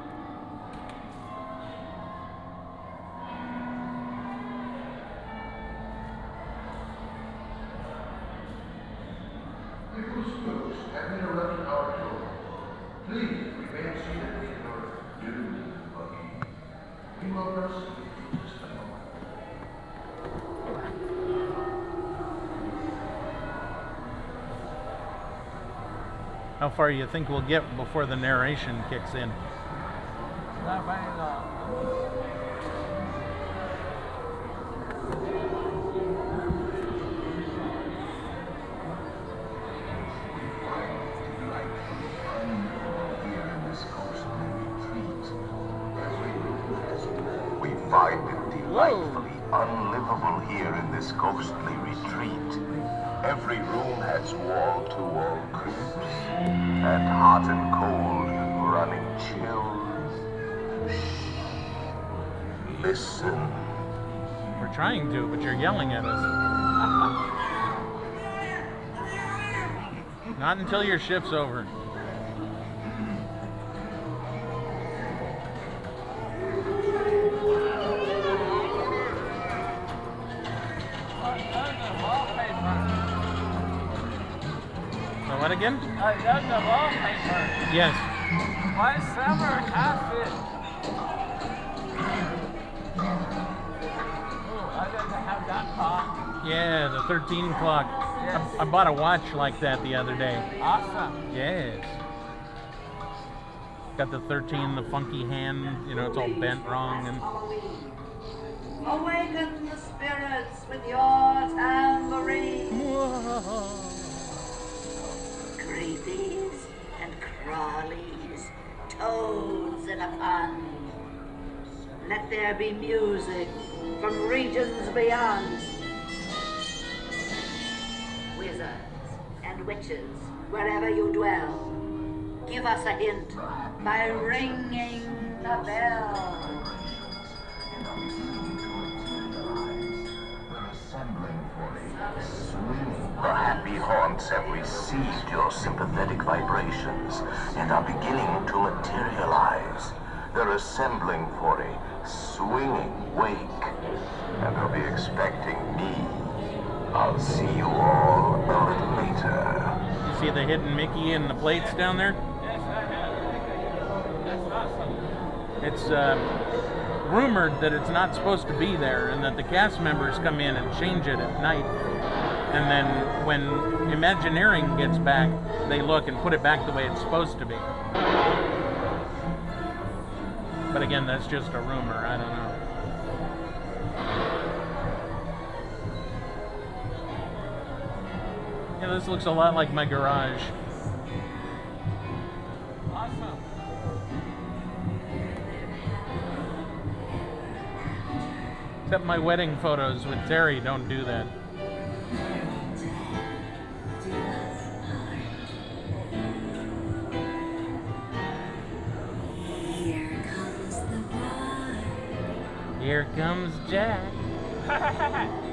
You think we'll get before the narration kicks in?
Not
until your shift's over. So what again?
I love the wallpaper.
Yes.
My summer outfit. Oh, I didn't have that car.
Yeah, the 13 clock. I bought a watch like that the other day.
Awesome.
Yes. Got the 13, the funky hand, you know, it's all bent wrong and
Awaken the spirits with your tambourine. Creepies and crawlies, toads in a pond. Let there be music from regions beyond. Witches, wherever you dwell, give us a hint by ringing the bell.
The happy haunts have received your sympathetic vibrations and are beginning to materialize. They're assembling for a swinging wake, and they'll be expecting me. I'll see you all a little later.
you see the hidden Mickey in the plates down there?
Yes, I have. That's awesome.
It's uh, rumored that it's not supposed to be there and that the cast members come in and change it at night. And then when Imagineering gets back, they look and put it back the way it's supposed to be. But again, that's just a rumor. I don't know. Yeah, this looks a lot like my garage.
Awesome.
Except my wedding photos with Terry don't do that.
Here comes the bride.
Here Jack. [laughs]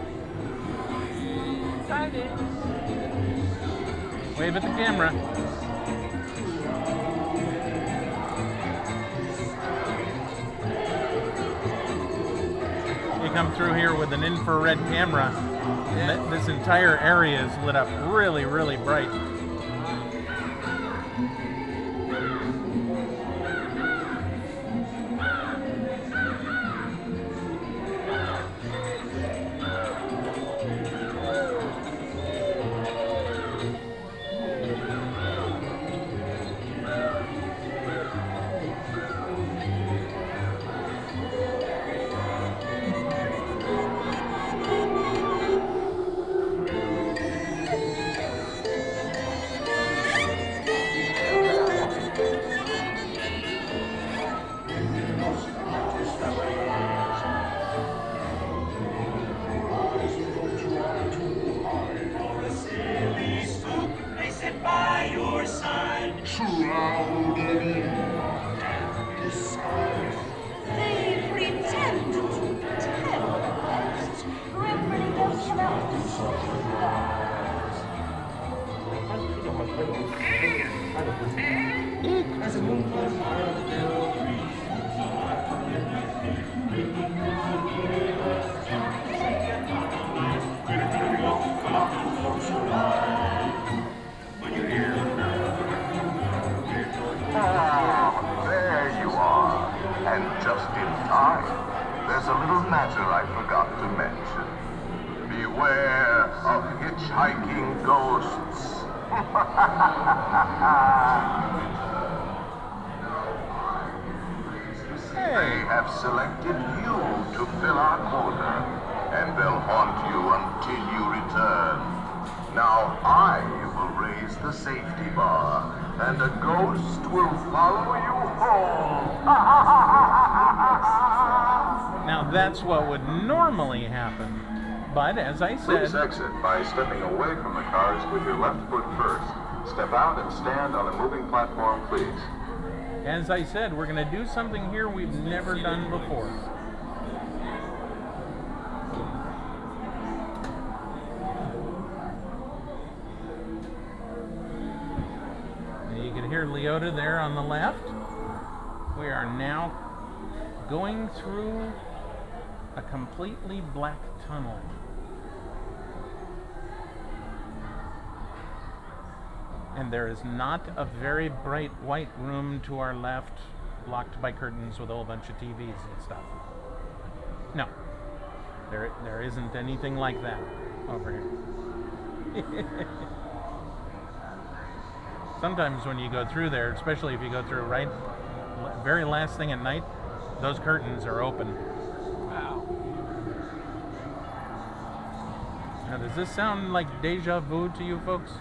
Excited.
Wave at the camera. You come through here with an infrared camera. Th- This entire area is lit up really, really bright.
A little matter I forgot to mention. Beware of hitchhiking ghosts. [laughs] They have selected you to fill our quota, and they'll haunt you until you return. Now I will raise the safety bar, and a ghost will follow you home. [laughs]
Now that's what would normally happen. But as I said...
Please exit by stepping away from the cars with your left foot first. Step out and stand on a moving platform, please.
as I said, we're going to do something here we've never done before. You can hear Leota there on the left. We are now going through a completely black tunnel. And there is not a very bright white room to our left, blocked by curtains with a whole bunch of TVs and stuff. No. There, there isn't anything like that over here. [laughs] Sometimes when you go through there, especially if you go through right very last thing at night, those curtains are open.
Wow.
Now, does this sound like deja vu to you folks?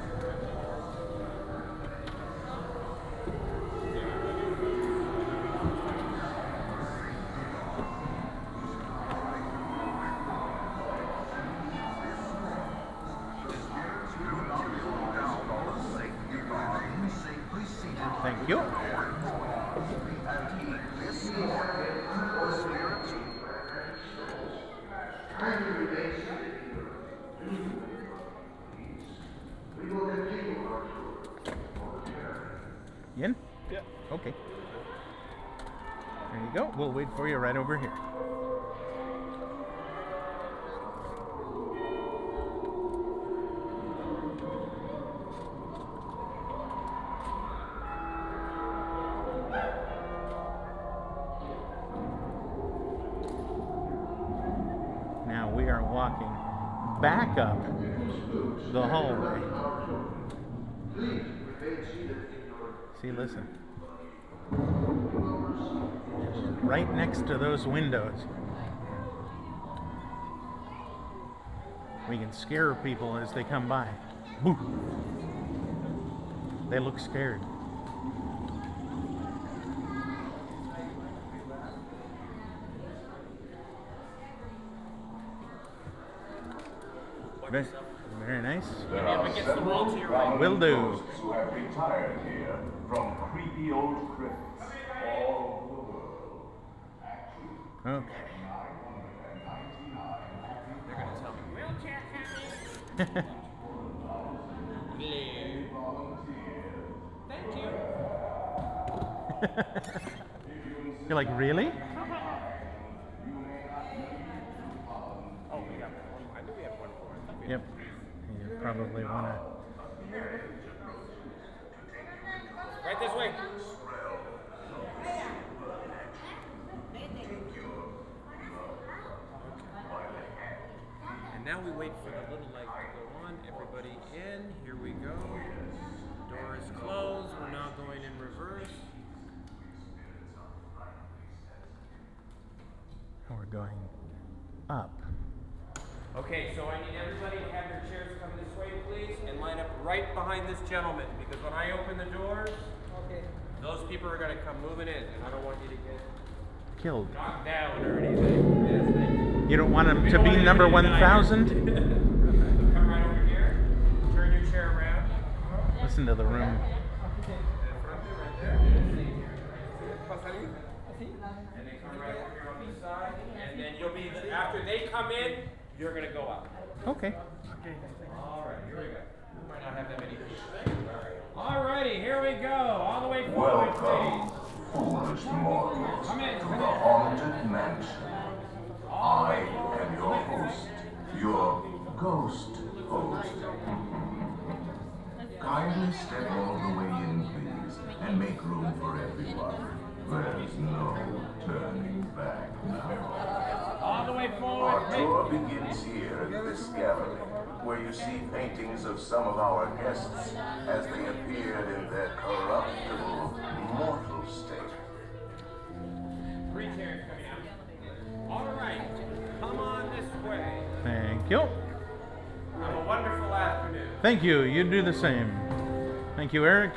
Listen. Right next to those windows. We can scare people as they come by. Boo. They look scared. Very, very nice.
There are several prominent
Will do.
Ghosts who have retired here from creepy old crypts all over the world. Actually, oh.
Okay.
They're gonna tell me wheelchair coming. Thank you. [laughs]
You're like, really?
Oh, we got one. I knew we had one for. I thought we had
Yep. You probably want to.
Right this way. And now we wait for the little light to go on. Everybody in. Here we go. Door is closed. We're now going in reverse.
We're going up.
Okay, so I need everybody to have their chairs come this way, please, and line up right behind this gentleman. Because when I open the doors, those people are going to come moving in, and I don't want you to get
Killed.
knocked down or anything. Yes, they-
You don't want him
We
to
don't
be
want
number
anybody to die.
1,000?
Come right over here. Turn your [laughs] chair around.
Listen to the room.
Where you see paintings of some of our guests as they appeared in their corruptible, mortal state.
Three chairs coming out. All right, come on this way.
Thank you.
Have a wonderful afternoon.
Thank you. You do the same. Thank you, Eric.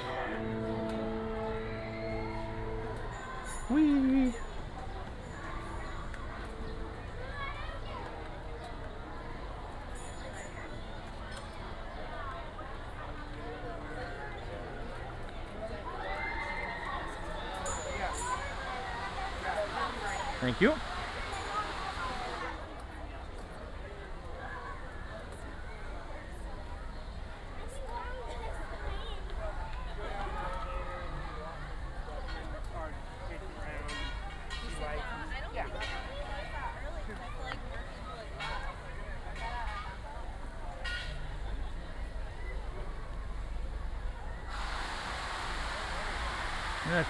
Whee! Thank you. Okay.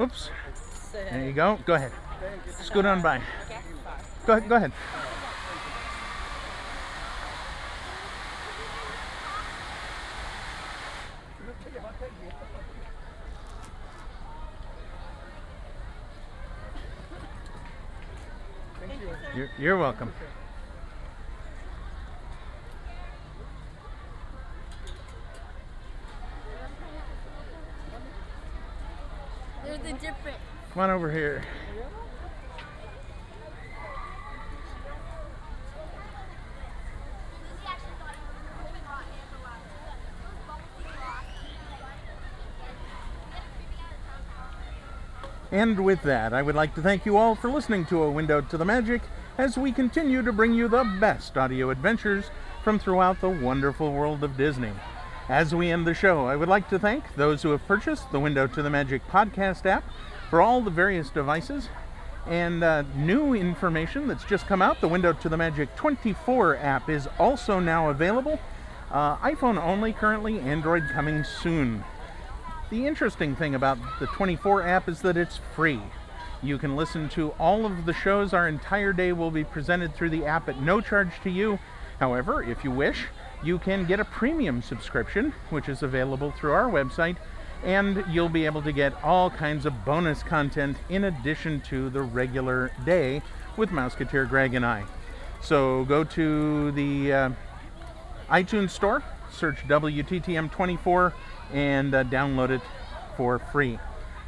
Oops. There you go. Go ahead. Scoot on by. Go ahead. Go ahead. You're, you're welcome.
There's a different.
On over here. And with that, I would like to thank you all for listening to A Window to the Magic as we continue to bring you the best audio adventures from throughout the wonderful world of Disney. As we end the show, I would like to thank those who have purchased the Window to the Magic podcast app for all the various devices and uh, new information that's just come out. The Window to the Magic 24 app is also now available. Uh, iPhone only currently, Android coming soon. The interesting thing about the 24 app is that it's free. You can listen to all of the shows. Our entire day will be presented through the app at no charge to you. However, if you wish, you can get a premium subscription, which is available through our website, and you'll be able to get all kinds of bonus content in addition to the regular day with Mouseketeer Greg and I. So go to the uh, iTunes Store, search WTTM24, and uh, download it for free.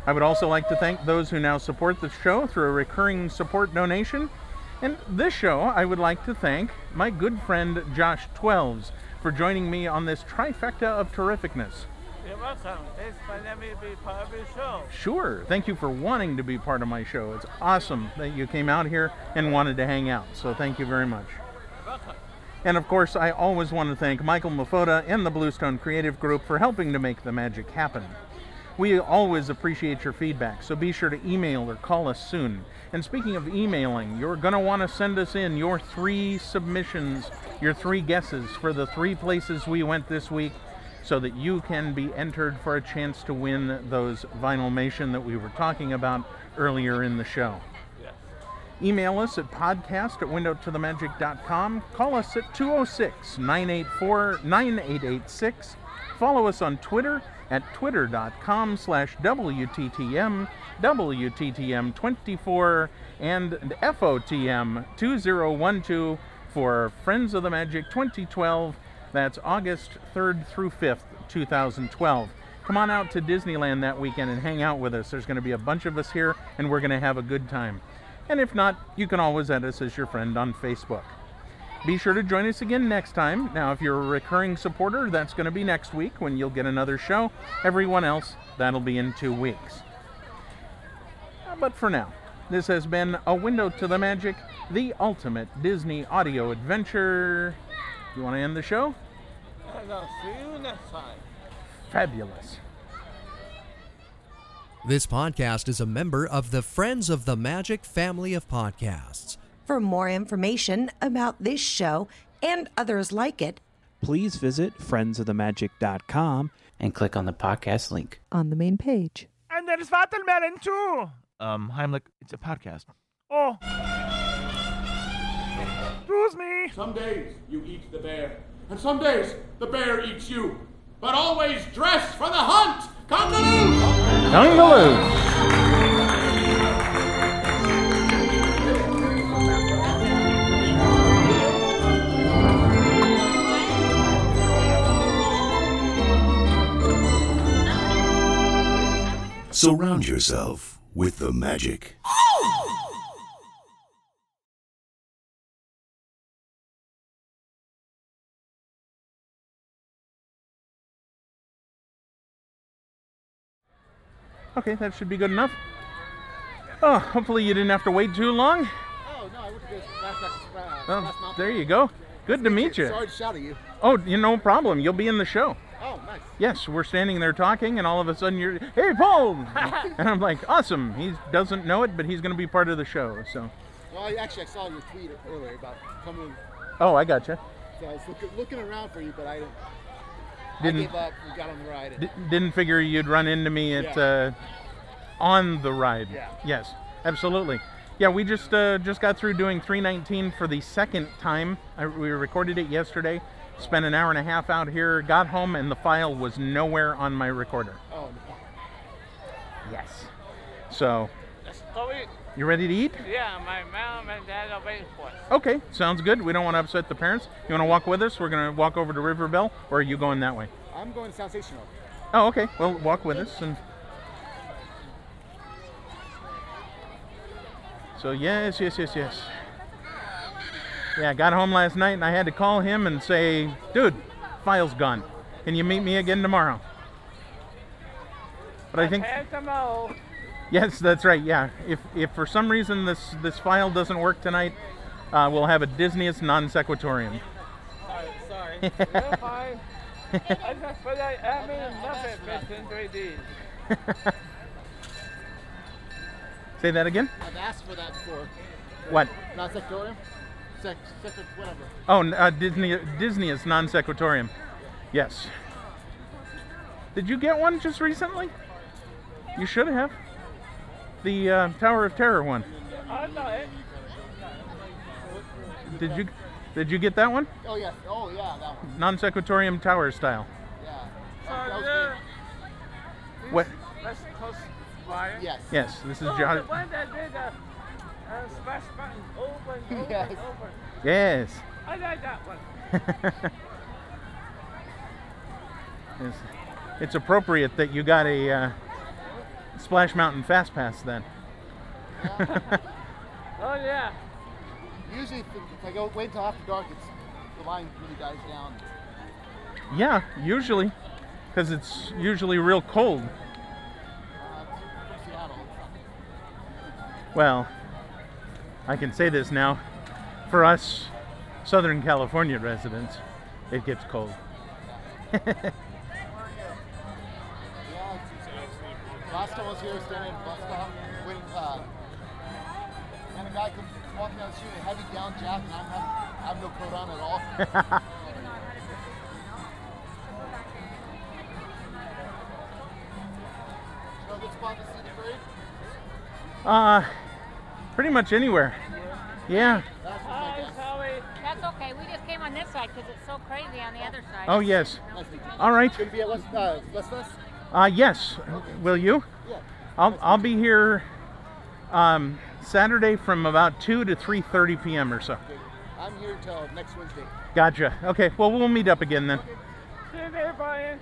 I would also like to thank those who now support the show through a recurring support donation. And this show, I would like to thank my good friend Josh Twelves for joining me on this trifecta of terrificness.
You're welcome. Thanks for letting me be part of your show.
Sure. Thank you for wanting to be part of my show. It's awesome that you came out here and wanted to hang out. So thank you very much.
Welcome.
And of course, I always want to thank Michael Mafoda and the Bluestone Creative Group for helping to make the magic happen. We always appreciate your feedback, so be sure to email or call us soon. And speaking of emailing, you're going to want to send us in your three submissions, your three guesses for the three places we went this week so that you can be entered for a chance to win those Vinylmation that we were talking about earlier in the show. Email us at podcast at windowtothemagic.com. Call us at 206 984 9886. Follow us on Twitter at twitter.com slash WTTM, WTTM24, and FOTM 2012 for Friends of the Magic 2012. That's August 3rd through 5th, 2012. Come on out to Disneyland that weekend and hang out with us. There's going to be a bunch of us here, and we're going to have a good time. And if not, you can always add us as your friend on Facebook. Be sure to join us again next time. Now, if you're a recurring supporter, that's going to be next week when you'll get another show. Everyone else, that'll be in two weeks. But for now, this has been A Window to the Magic, the ultimate Disney audio adventure. Do you want to end the show?
And I'll see you next time.
Fabulous.
This podcast is a member of the Friends of the Magic family of podcasts.
For more information about this show and others like it,
please visit friendsofthemagic.com
and click on the podcast link.
on the main page.
And and there's watermelon too.
Um, Heimlich, it's a podcast.
Oh. Excuse me.
Some days you eat the bear, and some days the bear eats you. But always dress for the hunt! Congaloo!
Dungaloo.
Surround yourself with the magic.
Okay, that should be good enough. Oh, hopefully you didn't have to wait too long.
Oh, no, I went to go last, last, uh,
Well,
last
there you go. Good to meet you.
Sorry to shout at you.
Oh, you no problem. You'll be in the show.
Oh, nice.
Yes, we're standing there talking, and all of a sudden you're, hey, Paul! [laughs] and I'm like, awesome. He doesn't know it, but he's going to be part of the show. So,
Well, I, actually, I saw your tweet earlier about coming.
oh, I gotcha.
So I was looking, looking around for you, but I didn't.
Didn't-
I gave up and got on the ride.
D- didn't figure you'd run into me at uh, on the ride.
Yeah.
Yes, absolutely. Yeah, we just uh, just got through doing 319 for the second time. I, we recorded it yesterday. Spent an hour and a half out here. Got home and the file was nowhere on my recorder.
Oh,
Yes. So,
Let's eat.
you ready to eat?
Yeah, my mom and dad are waiting for us.
Okay, sounds good. We don't want to upset the parents. You want to walk with us? We're gonna walk over to River Belle, or are you going that way?
I'm going to Sensational.
Oh, okay. Well, walk with us and. So yes, yes, yes, yes. Yeah, I got home last night and I had to call him and say, "Dude, file's gone. Can you meet me again tomorrow?" But I think
Here's the mo.
Yes, that's right. Yeah, if if for some reason this this file doesn't work tonight, uh, we'll have a Disney's non sequitorium.
Sorry, [laughs] sorry. You're fine. I just I'm in Muppet Fest 3D.
Say that again.
I've asked for that before.
What?
Not sectorium? Sec, secret, whatever.
Oh, uh, Disney Disney is non sequitorium. Yes. Did you get one just recently? You should have. The uh, Tower of Terror one.
I know it.
Did you Did you get that one?
Oh, yes. Oh, yeah, that one.
Non sequitorium tower style.
Yeah.
So
That was
there.
What?
Let's close wire.
Yes.
Yes, this is
oh,
John.
the one that did the uh, splash button over and over
Yes.
and over.
Yes.
I like that one. [laughs]
it's, it's appropriate that you got a uh, Splash Mountain Fast Pass then. [laughs]
Oh yeah.
Usually, if, if I go wait until after dark, it's the line really dies down.
yeah, usually, because it's usually real cold.
Uh, Seattle.
Well, I can say this now. For us Southern California residents, it gets cold. [laughs]
last time I was here, standing at a bus stop, waiting, uh, and a guy comes walking down the street in a heavy down jacket, and I'm have, I have no coat on at all. [laughs] So, good spot to see the parade?
Uh, pretty much anywhere. Yeah.
Hi, Zoe.
That's okay. We just came on this side because it's so crazy on the other side.
Oh, yes.
Nice to.
All right.
Gonna be at West, uh, West Fest?
Uh, yes. Will you?
Yeah.
I'll, I'll be here um, Saturday from about 2 to 3.30 p.m. or so.
I'm here until next Wednesday.
Gotcha. Okay, well, we'll meet up again then.
See you there, Brian.